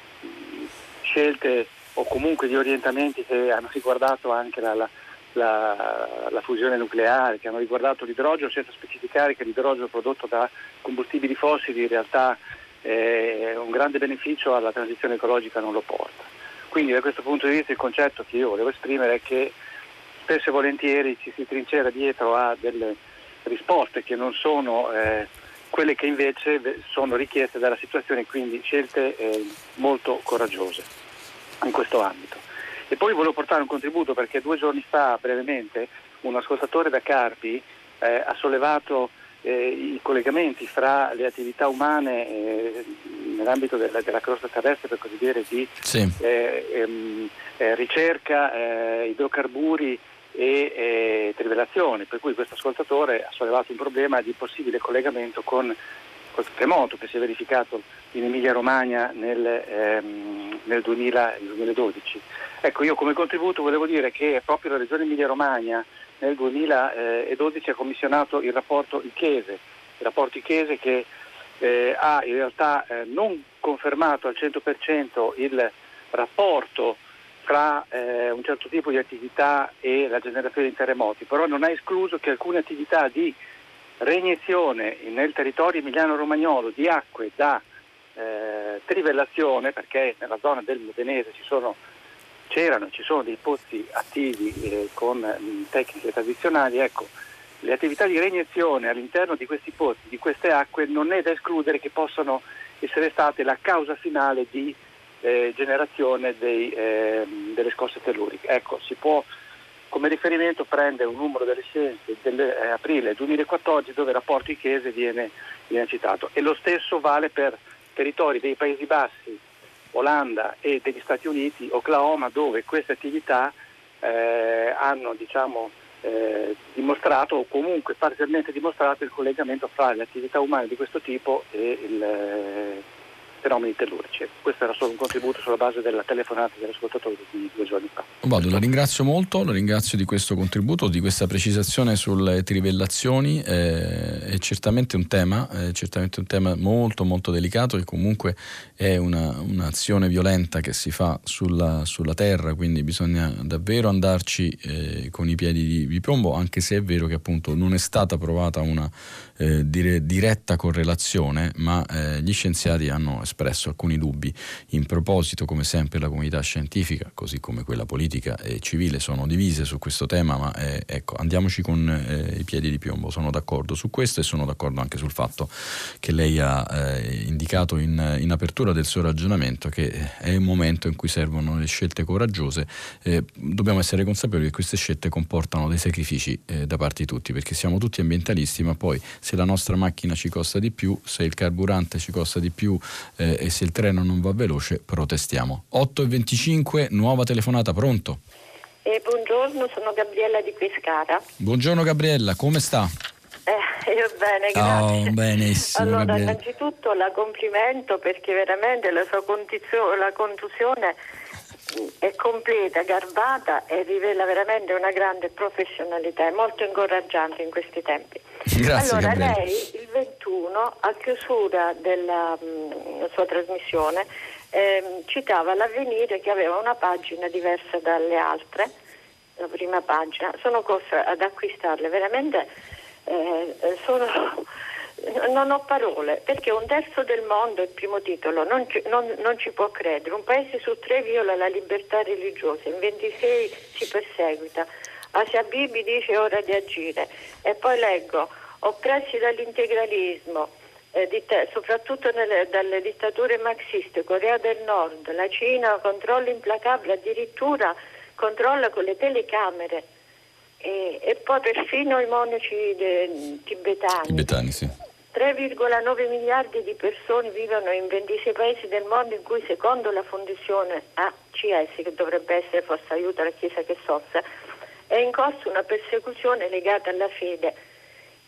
scelte o comunque di orientamenti che hanno riguardato anche la, la, la, la, fusione nucleare, che hanno riguardato l'idrogeno senza specificare che l'idrogeno prodotto da combustibili fossili in realtà eh, un grande beneficio alla transizione ecologica non lo porta. Quindi da questo punto di vista il concetto che io volevo esprimere è che spesso e volentieri ci si trincera dietro a delle risposte che non sono eh, quelle che invece sono richieste dalla situazione, quindi scelte eh, molto coraggiose in questo ambito. E poi volevo portare un contributo perché due giorni fa, brevemente, un ascoltatore da Carpi eh, ha sollevato eh, i collegamenti fra le attività umane eh, nell'ambito della, della, crosta terrestre, per così dire, di sì. Eh, ehm, eh, ricerca, idrocarburi e trivellazione, per cui questo ascoltatore ha sollevato un problema di possibile collegamento con questo terremoto che si è verificato in Emilia Romagna nel, ehm, nel 2000, 2012. Ecco, io come contributo volevo dire che proprio la regione Emilia Romagna nel 2012 ha commissionato il rapporto Ichese, il rapporto Ichese che eh, ha in realtà eh, non confermato al 100% il rapporto tra eh, un certo tipo di attività e la generazione di terremoti, però non ha escluso che alcune attività di reiniezione nel territorio emiliano-romagnolo di acque da eh, trivellazione, perché nella zona del Modenese ci sono c'erano ci sono dei pozzi attivi eh, con mh, mm, tecniche tradizionali, ecco, le attività di reiniezione all'interno di questi pozzi, di queste acque, non è da escludere che possano essere state la causa finale di eh, generazione dei, eh, delle scosse telluriche. Ecco, si può come riferimento prendere un numero delle scienze dell'aprile 2014 dove il rapporto Ichese viene, viene citato e lo stesso vale per territori dei Paesi Bassi Olanda e degli Stati Uniti, Oklahoma, dove queste attività eh, hanno diciamo, eh, dimostrato o comunque parzialmente dimostrato il collegamento fra le attività umane di questo tipo e il, eh, fenomeni tellurici. Questo era solo un contributo sulla base della telefonata dell'ascoltatore di due giorni fa. Vado, la ringrazio molto, la ringrazio di questo contributo, di questa precisazione sulle trivellazioni. Eh, è certamente un tema, è certamente un tema molto molto delicato e comunque è una, un'azione violenta che si fa sulla, sulla, terra, quindi bisogna davvero andarci eh, con i piedi di, di, piombo, anche se è vero che appunto non è stata provata una eh, dire, diretta correlazione, ma eh, gli scienziati hanno espresso alcuni dubbi in proposito, come sempre la comunità scientifica, così come quella politica e civile, sono divise su questo tema, ma eh, ecco, andiamoci con eh, i piedi di piombo, sono d'accordo su questo e sono d'accordo anche sul fatto che lei ha eh, indicato in, in, apertura del suo ragionamento che è un momento in cui servono le scelte coraggiose, eh, dobbiamo essere consapevoli che queste scelte comportano dei sacrifici eh, da parte di tutti, perché siamo tutti ambientalisti, ma poi se la nostra macchina ci costa di più, se il carburante ci costa di più, eh, e se il treno non va veloce protestiamo. 8.25, nuova telefonata, pronto? Eh, buongiorno, sono Gabriella di Pescara. Buongiorno Gabriella, come sta? Eh, io bene, oh, grazie. Oh, benissimo. Allora, Gabriella. innanzitutto la complimento perché veramente la sua condizio- la contusione è completa, garbata e rivela veramente una grande professionalità, è molto incoraggiante in questi tempi. Grazie, allora, Gabriele. lei il 21 a chiusura della mh, sua trasmissione ehm, citava l'avvenire che aveva una pagina diversa dalle altre, la prima pagina, sono corsa ad acquistarle, veramente eh, sono non ho parole, perché un terzo del mondo, il primo titolo, non ci, non, non ci, può credere. Un paese su tre viola la libertà religiosa, in 26 si perseguita. Asia Bibi dice ora di agire. E poi leggo, oppressi dall'integralismo, eh, ditt- soprattutto nelle, dalle dittature marxiste, Corea del Nord, la Cina controlla implacabile, addirittura controlla con le telecamere. E, e poi perfino i monaci de, tibetani. Tibetani, sì 3,9 miliardi di persone vivono in 26 paesi del mondo in cui secondo la fondazione ACS, che dovrebbe essere forse aiuto alla Chiesa che soffre, è in corso una persecuzione legata alla fede.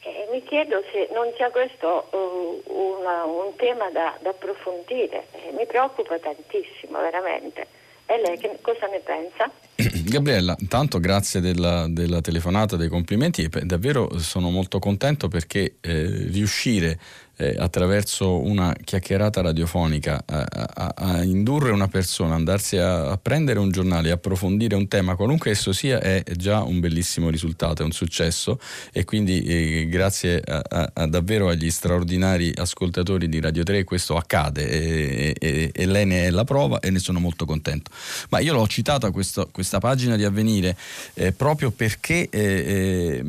E mi chiedo se non sia questo uh, una, un tema da, da approfondire, e mi preoccupa tantissimo, veramente. E lei che, cosa ne pensa? [clears throat] Gabriella, intanto grazie della, della, telefonata, dei complimenti davvero sono molto contento perché eh, riuscire eh, attraverso una chiacchierata radiofonica a, a, a, indurre una persona, andarsi a, a prendere un giornale, approfondire un tema, qualunque esso sia, è già un bellissimo risultato, è un successo e quindi eh, grazie davvero agli straordinari ascoltatori di Radio 3 questo accade e, e, e, lei ne è la prova e ne sono molto contento. Ma io l'ho citata questo, questa pagina di Avvenire eh, proprio perché eh,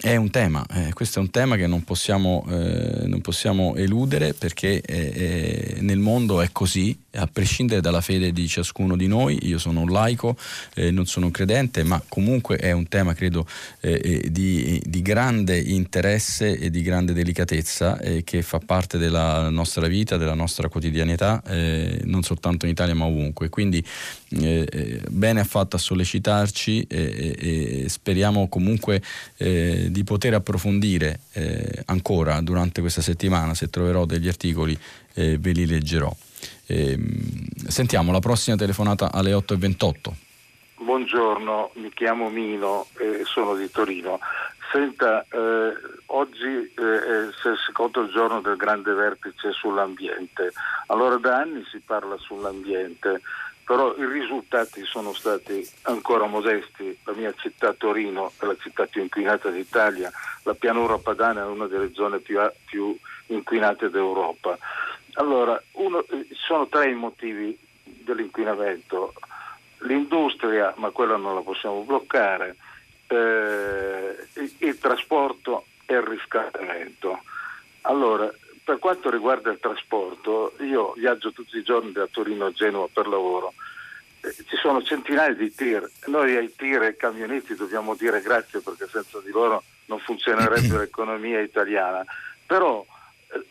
eh è un tema, eh, questo è un tema che non possiamo, eh, non possiamo possiamo eludere perché eh, eh, nel mondo è così, a prescindere dalla fede di ciascuno di noi, io sono un laico, eh, non sono un credente, ma comunque è un tema credo eh, eh, di, di, grande interesse e di grande delicatezza eh, che fa parte della nostra vita, della nostra quotidianità, non soltanto in Italia ma ovunque. Quindi bene ha fatto a sollecitarci e speriamo comunque di poter approfondire ancora durante questa settimana se troverò degli articoli, eh, ve li leggerò. Eh, sentiamo la prossima telefonata alle 8.28. Buongiorno, mi chiamo Mino e sono di Torino. Senta, eh, oggi eh, è il secondo giorno del grande vertice sull'ambiente. Allora da anni si parla sull'ambiente, però i risultati sono stati ancora modesti. La mia città Torino è la città più inquinata d'Italia, la pianura padana è una delle zone più, più inquinate d'Europa. Allora, uno, ci sono tre i motivi dell'inquinamento. L'industria, ma quella non la possiamo bloccare, eh, il, il trasporto e il riscaldamento. Allora, per quanto riguarda il trasporto, io viaggio tutti i giorni da Torino a Genova per lavoro. Eh, ci sono centinaia di tir. Noi ai tir e ai camionisti dobbiamo dire grazie perché senza di loro non funzionerebbe [clears throat] l'economia italiana. Però eh,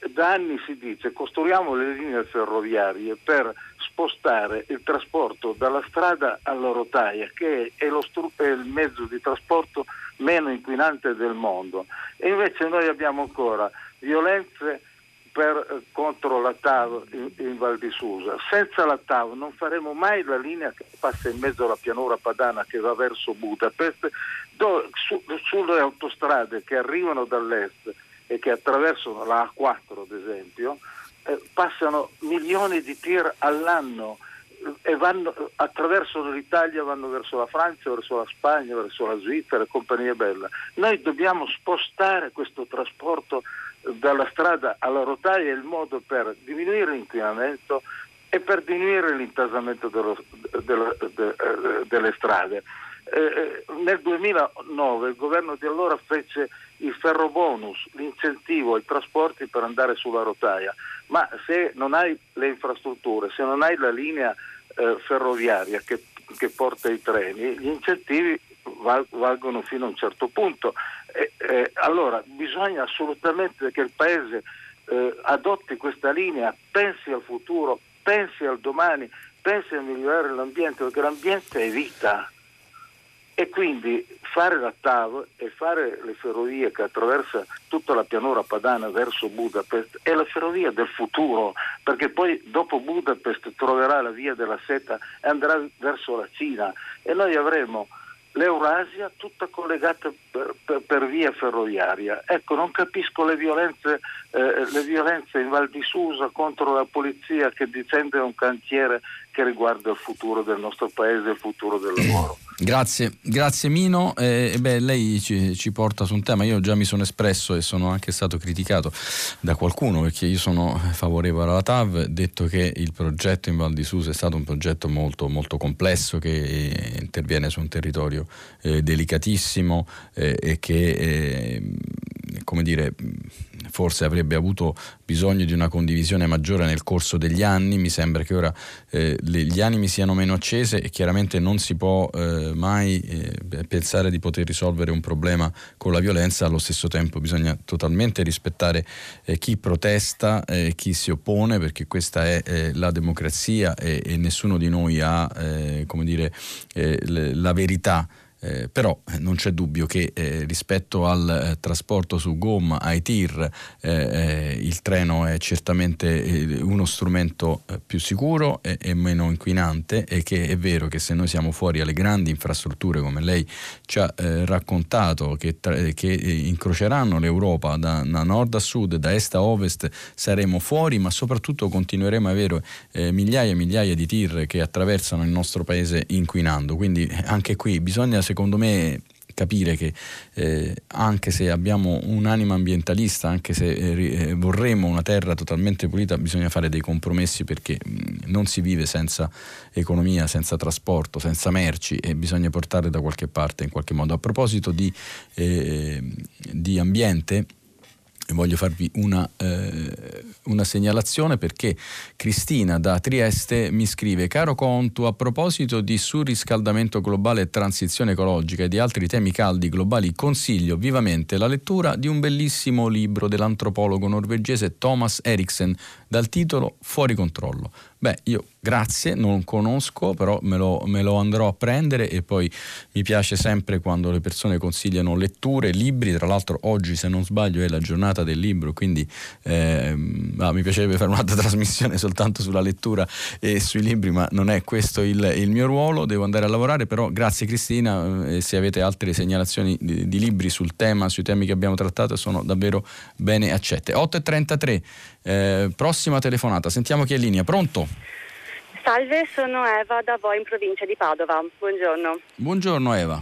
da anni si dice costruiamo le linee ferroviarie per spostare il trasporto dalla strada alla rotaia, che è, stru- è, il mezzo di trasporto meno inquinante del mondo. E invece noi abbiamo ancora violenze per, eh, contro la TAV in, in, Val di Susa. Senza la TAV non faremo mai la linea che passa in mezzo alla pianura padana che va verso Budapest, dove, su, sulle autostrade che arrivano dall'est e che attraversano la A4 ad esempio, eh, passano milioni di tir all'anno e vanno, attraversano l'Italia, vanno verso la Francia, verso la Spagna, verso la Svizzera e compagnia bella. Noi dobbiamo spostare questo trasporto dalla strada alla rotaia, è il modo per diminuire l'inquinamento e per diminuire l'intasamento dello, dello, de, de, delle strade. Eh, eh nel 2009 il governo di allora fece il ferrobonus, l'incentivo ai trasporti per andare sulla rotaia, ma se non hai le infrastrutture, se non hai la linea eh, ferroviaria che, che, porta i treni, gli incentivi val, valgono fino a un certo punto. Eh, eh, allora bisogna assolutamente che il Paese eh, adotti questa linea, pensi al futuro, pensi al domani, pensi a migliorare l'ambiente, perché l'ambiente è vita e quindi fare la TAV e fare le ferrovie che attraversa tutta la pianura padana verso Budapest è la ferrovia del futuro, perché poi dopo Budapest troverà la via della seta e andrà verso la Cina e noi avremo l'Eurasia tutta collegata per, per, per via ferroviaria. Ecco, non capisco le violenze, eh, le violenze in Val di Susa contro la polizia che difende un cantiere che riguarda il futuro del nostro paese e il futuro del lavoro. [clears throat] Grazie, grazie Mino. Eh, beh, lei ci, ci, porta su un tema, io già mi sono espresso e sono anche stato criticato da qualcuno perché io sono favorevole alla TAV, detto che il progetto in Val di Susa è stato un progetto molto, molto complesso che interviene su un territorio eh, delicatissimo eh, e che, eh, come dire, forse avrebbe avuto bisogno di una condivisione maggiore nel corso degli anni, mi sembra che ora eh, gli animi siano meno accese e chiaramente non si può eh, mai eh, pensare di poter risolvere un problema con la violenza, allo stesso tempo bisogna totalmente rispettare eh, chi protesta, e chi si oppone, perché questa è eh, la democrazia e, e, nessuno di noi ha come dire, la verità eh, però eh, non c'è dubbio che eh, rispetto al eh, trasporto su gomma, ai tir, eh, il treno è certamente uno strumento più sicuro e, e, meno inquinante e che è vero che se noi siamo fuori alle grandi infrastrutture come lei ci ha raccontato che, tra, che incroceranno l'Europa da, da, nord a sud, da est a ovest, saremo fuori ma soprattutto continueremo a avere migliaia e migliaia di tir che attraversano il nostro paese inquinando. Quindi anche qui bisogna secondo me capire che eh, anche se abbiamo un'anima ambientalista, anche se eh, eh, vorremmo una terra totalmente pulita, bisogna fare dei compromessi perché mh, mm, non si vive senza economia, senza trasporto, senza merci e bisogna portare da qualche parte in qualche modo. A proposito di, eh, di ambiente, voglio farvi una, eh, una, segnalazione perché Cristina da Trieste mi scrive caro Contu a proposito di surriscaldamento globale e transizione ecologica e di altri temi caldi globali consiglio vivamente la lettura di un bellissimo libro dell'antropologo norvegese Thomas Eriksen dal titolo Fuori controllo. Beh, io grazie, non conosco, però me lo, me lo, andrò a prendere e poi mi piace sempre quando le persone consigliano letture, libri, tra l'altro oggi se non sbaglio è la giornata del libro, quindi eh, ah, mi piacerebbe fare un'altra [laughs] trasmissione soltanto sulla lettura e sui libri, ma non è questo il, il mio ruolo, devo andare a lavorare, però grazie Cristina, eh, se avete altre segnalazioni di, di, libri sul tema, sui temi che abbiamo trattato, sono davvero bene accette. 8.33, eh, prossima telefonata, sentiamo chi è in linea, pronto? Salve, sono Eva da voi in provincia di Padova. Buongiorno. Buongiorno Eva.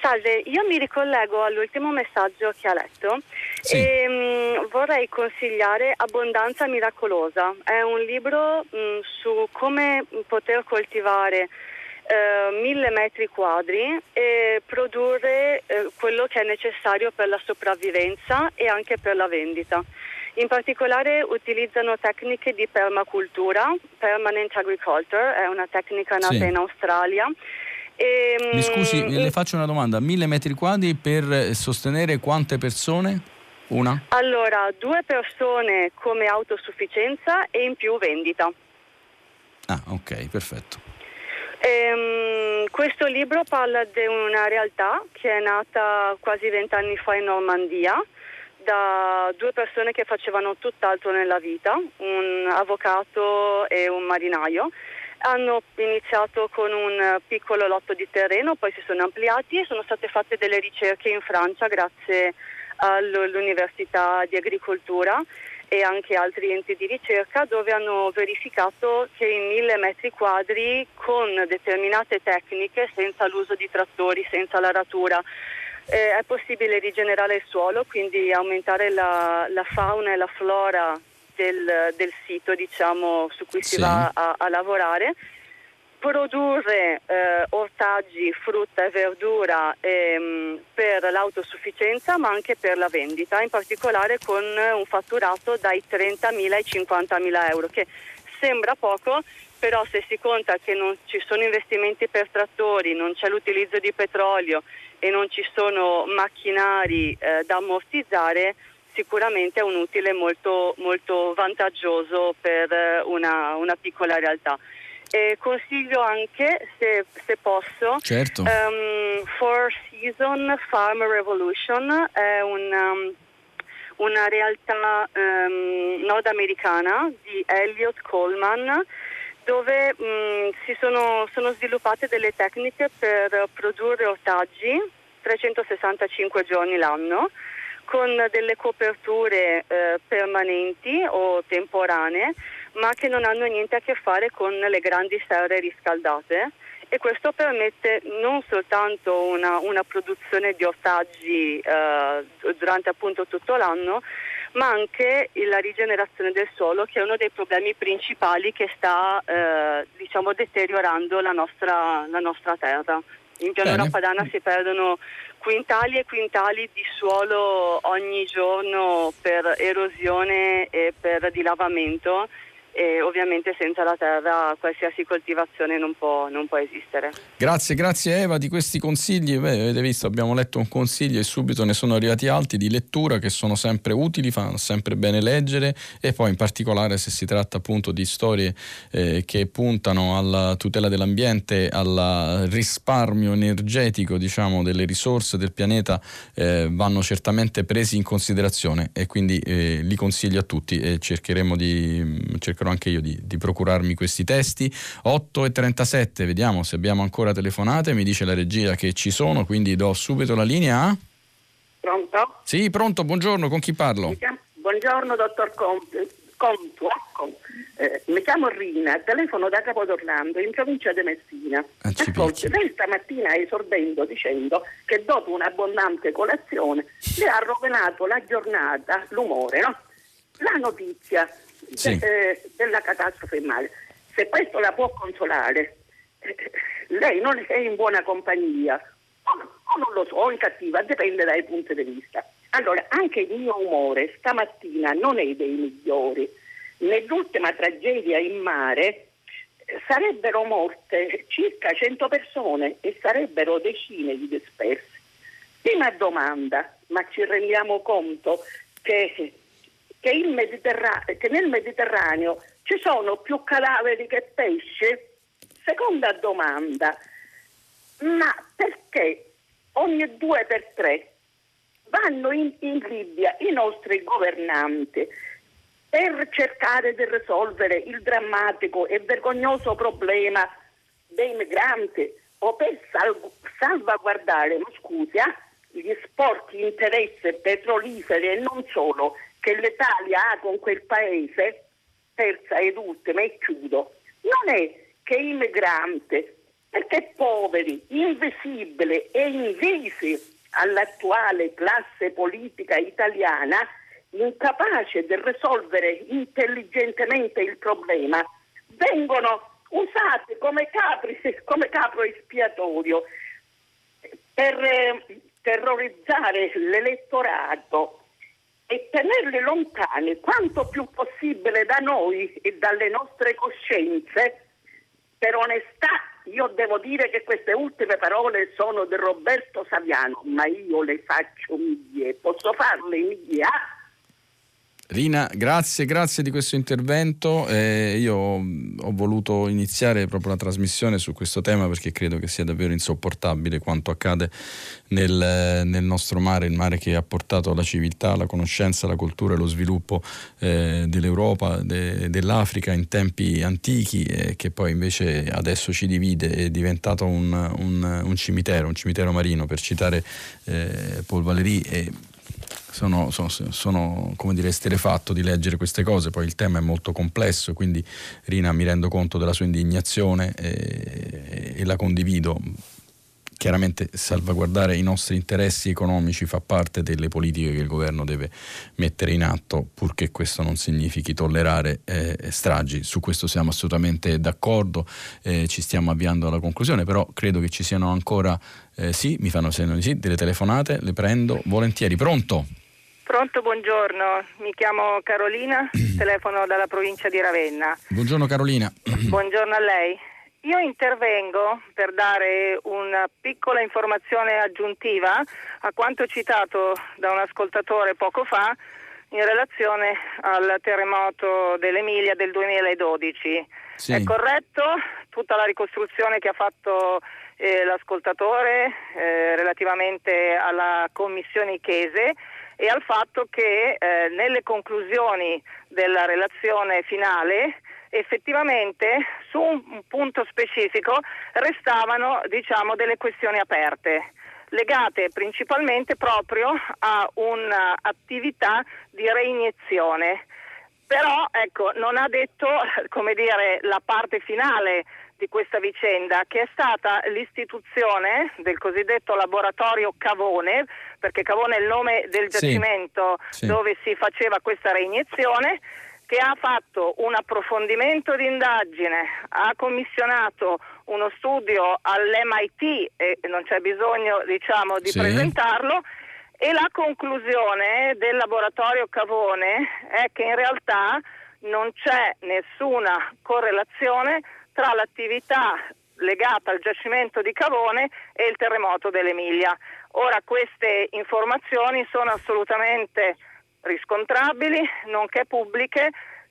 Salve, io mi ricollego all'ultimo messaggio che ha letto sì. e mm, vorrei consigliare Abbondanza miracolosa. È un libro mm, su come poter coltivare eh, mille metri quadri e produrre eh, quello che è necessario per la sopravvivenza e anche per la vendita. In particolare utilizzano tecniche di permacultura, permanent agriculture, è una tecnica nata sì. in Australia. E, Mi mm, scusi, le faccio una domanda, mille metri quadri per sostenere quante persone? Una? Allora, due persone come autosufficienza e in più vendita. Ah, ok, perfetto. Ehm, questo libro parla di una realtà che è nata quasi vent'anni fa in Normandia da due persone che facevano tutt'altro nella vita, un avvocato e un marinaio. Hanno iniziato con un piccolo lotto di terreno, poi si sono ampliati e sono state fatte delle ricerche in Francia grazie all'Università di Agricoltura e anche altri enti di ricerca dove hanno verificato che in mille metri quadri con determinate tecniche, senza l'uso di trattori, senza l'aratura, eh, è possibile rigenerare il suolo, quindi aumentare la, la fauna e la flora del, del sito diciamo, su cui si va a, a lavorare. Produrre eh, ortaggi, frutta e verdura ehm, per l'autosufficienza ma anche per la vendita, in particolare con un fatturato dai 30.000 ai 50.000 euro, che sembra poco, però se si conta che non ci sono investimenti per trattori, non c'è l'utilizzo di petrolio e non ci sono macchinari eh, da ammortizzare, sicuramente è un utile molto, molto vantaggioso per eh, una, una, piccola realtà. E consiglio anche, se, se posso, certo. um, Four Season Farm Revolution, è un, um, una realtà um, nordamericana di Elliot Coleman dove mh, mm, si sono, sono, sviluppate delle tecniche per produrre ortaggi 365 giorni l'anno con delle coperture eh, permanenti o temporanee ma che non hanno niente a che fare con le grandi serre riscaldate. E questo permette non soltanto una, una produzione di ortaggi eh, durante appunto tutto l'anno ma anche la rigenerazione del suolo che è uno dei problemi principali che sta eh, diciamo, deteriorando la nostra, la nostra, terra. In pianura padana si perdono quintali e quintali di suolo ogni giorno per erosione e per dilavamento e ovviamente senza la terra qualsiasi coltivazione non può, non può esistere. Grazie, grazie Eva di questi consigli. Beh, avete visto, abbiamo letto un consiglio e subito ne sono arrivati altri di lettura che sono sempre utili, fanno sempre bene leggere e poi in particolare se si tratta appunto di storie eh, che puntano alla tutela dell'ambiente, al risparmio energetico diciamo, delle risorse del pianeta eh, vanno certamente presi in considerazione e quindi eh, li consiglio a tutti e cercheremo di cercherò cercherò anche io di, di procurarmi questi testi. 8 e 37, vediamo se abbiamo ancora telefonate, mi dice la regia che ci sono, quindi do subito la linea. Pronto? Sì, pronto, buongiorno, con chi parlo? Buongiorno dottor Contu. Contu eh, mi chiamo Rina, telefono da Capodorlando in provincia di Messina. Ah, Ascolti, lei stamattina esordendo dicendo che dopo un'abbondante colazione le ha rovinato la giornata, l'umore, no? La notizia sì. eh, della catastrofe in mare. Se questo la può consolare, eh, lei non è in buona compagnia, o, non lo so, o in cattiva, dipende dai punti di vista. Allora, anche il mio umore stamattina non è dei migliori. Nell'ultima tragedia in mare eh, sarebbero morte circa 100 persone e sarebbero decine di dispersi. Prima domanda, ma ci rendiamo conto che che, Mediterra- che nel Mediterraneo ci sono più cadaveri che pesci? Seconda domanda, ma perché ogni due per tre vanno in, in Libia i nostri governanti per cercare di risolvere il drammatico e vergognoso problema dei migranti o per sal- salvaguardare, scusi, eh, gli sporchi interessi petroliferi e non solo che l'Italia ha con quel paese, terza ed ultima, e chiudo, non è che i migranti, perché poveri, invisibili e invisi all'attuale classe politica italiana, incapace di risolvere intelligentemente il problema, vengono usati come, capri, [laughs] come capro espiatorio per eh, terrorizzare l'elettorato e tenerli lontani quanto più possibile da noi e dalle nostre coscienze, per onestà io devo dire che queste ultime parole sono di Roberto Saviano, ma io le faccio mie, posso farle mie? Rina, grazie, grazie di questo intervento. Eh, io ho voluto iniziare proprio la trasmissione su questo tema perché credo che sia davvero insopportabile quanto accade nel, nel nostro mare, il mare che ha portato la civiltà, la conoscenza, la cultura e lo sviluppo eh, dell'Europa, de, dell'Africa in tempi antichi e che poi invece adesso ci divide, è diventato un, un, un cimitero, un cimitero marino per citare eh, Paul Valéry. E, sono, sono, sono come dire, esterefatto di leggere queste cose, poi il tema è molto complesso, quindi Rina mi rendo conto della sua indignazione e, e la condivido. Chiaramente salvaguardare i nostri interessi economici fa parte delle politiche che il governo deve mettere in atto, purché questo non significhi tollerare eh, stragi. Su questo siamo assolutamente d'accordo, eh, ci stiamo avviando alla conclusione, però credo che ci siano ancora, eh, sì, mi fanno segno di sì, delle telefonate, le prendo volentieri. Pronto? Pronto, buongiorno, mi chiamo Carolina, [clears throat] telefono dalla provincia di Ravenna. Buongiorno Carolina. [clears throat] Buongiorno a lei. Io intervengo per dare una piccola informazione aggiuntiva a quanto citato da un ascoltatore poco fa in relazione al terremoto dell'Emilia del 2012. Sì. È corretto tutta la ricostruzione che ha fatto eh, l'ascoltatore eh, relativamente alla commissione Chiese e al fatto che eh, nelle conclusioni della relazione finale effettivamente su un punto specifico restavano diciamo, delle questioni aperte legate principalmente proprio a un'attività di reiniezione. Però ecco, non ha detto [laughs] dire, la parte finale di questa vicenda, che è stata l'istituzione del cosiddetto laboratorio Cavone, perché Cavone è il nome del giacimento sì, sì. dove si faceva questa reiniezione, che ha fatto un approfondimento di indagine, ha commissionato uno studio all'MIT e non c'è bisogno diciamo, di sì. presentarlo e la conclusione del laboratorio Cavone è che in realtà non c'è nessuna correlazione tra l'attività legata al giacimento di Cavone e il terremoto dell'Emilia. Ora queste informazioni sono assolutamente riscontrabili, nonché pubbliche,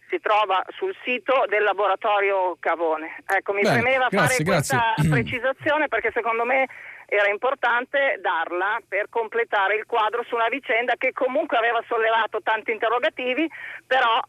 si trova sul sito del laboratorio Cavone. Ecco, mi Beh, premeva grazie, fare grazie. questa [clears throat] precisazione perché secondo me era importante darla per completare il quadro su una vicenda che comunque aveva sollevato tanti interrogativi, però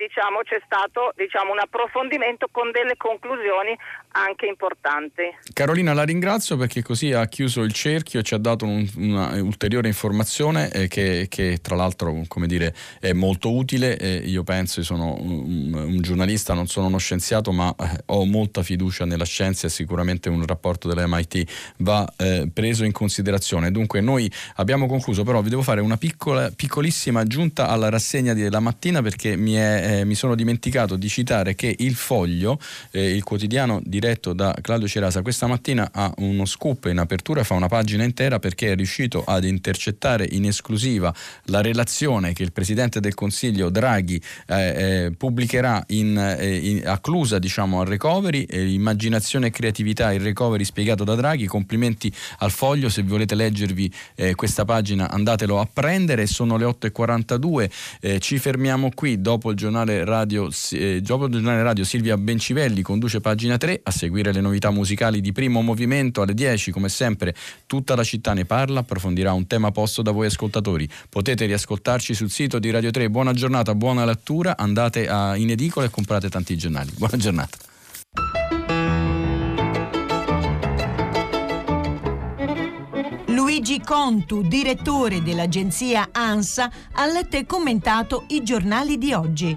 diciamo, c'è stato diciamo, un approfondimento con delle conclusioni anche importanti. Carolina la ringrazio perché così ha chiuso il cerchio e ci ha dato un, una ulteriore informazione eh, che, che, tra l'altro come dire, è molto utile. Eh, io penso, sono un, un, giornalista, non sono uno scienziato, ma eh, ho molta fiducia nella scienza e sicuramente un rapporto dell'MIT va eh, preso in considerazione. Dunque noi abbiamo concluso, però vi devo fare una piccola, piccolissima aggiunta alla rassegna della mattina perché mi è eh, mi sono dimenticato di citare che il Foglio, il quotidiano diretto da Claudio Cerasa, questa mattina ha uno scoop in apertura, fa una pagina intera perché è riuscito ad intercettare in esclusiva la relazione che il Presidente del Consiglio Draghi eh, eh pubblicherà in, eh, in, acclusa diciamo, al recovery, immaginazione e creatività, il recovery spiegato da Draghi, complimenti al Foglio, se volete leggervi eh, questa pagina andatelo a prendere, sono le 8.42, ci fermiamo qui. Dopo il giornale radio, eh, dopo il giornale radio Silvia Bencivelli conduce pagina 3 a seguire le novità musicali di primo movimento alle 10 come sempre tutta la città ne parla approfondirà un tema posto da voi ascoltatori. Potete riascoltarci sul sito di Radio 3 buona giornata buona lettura. Andate a, in edicola e comprate tanti giornali. Buona giornata. Luigi Contu, direttore dell'agenzia ANSA, ha letto e commentato i giornali di oggi.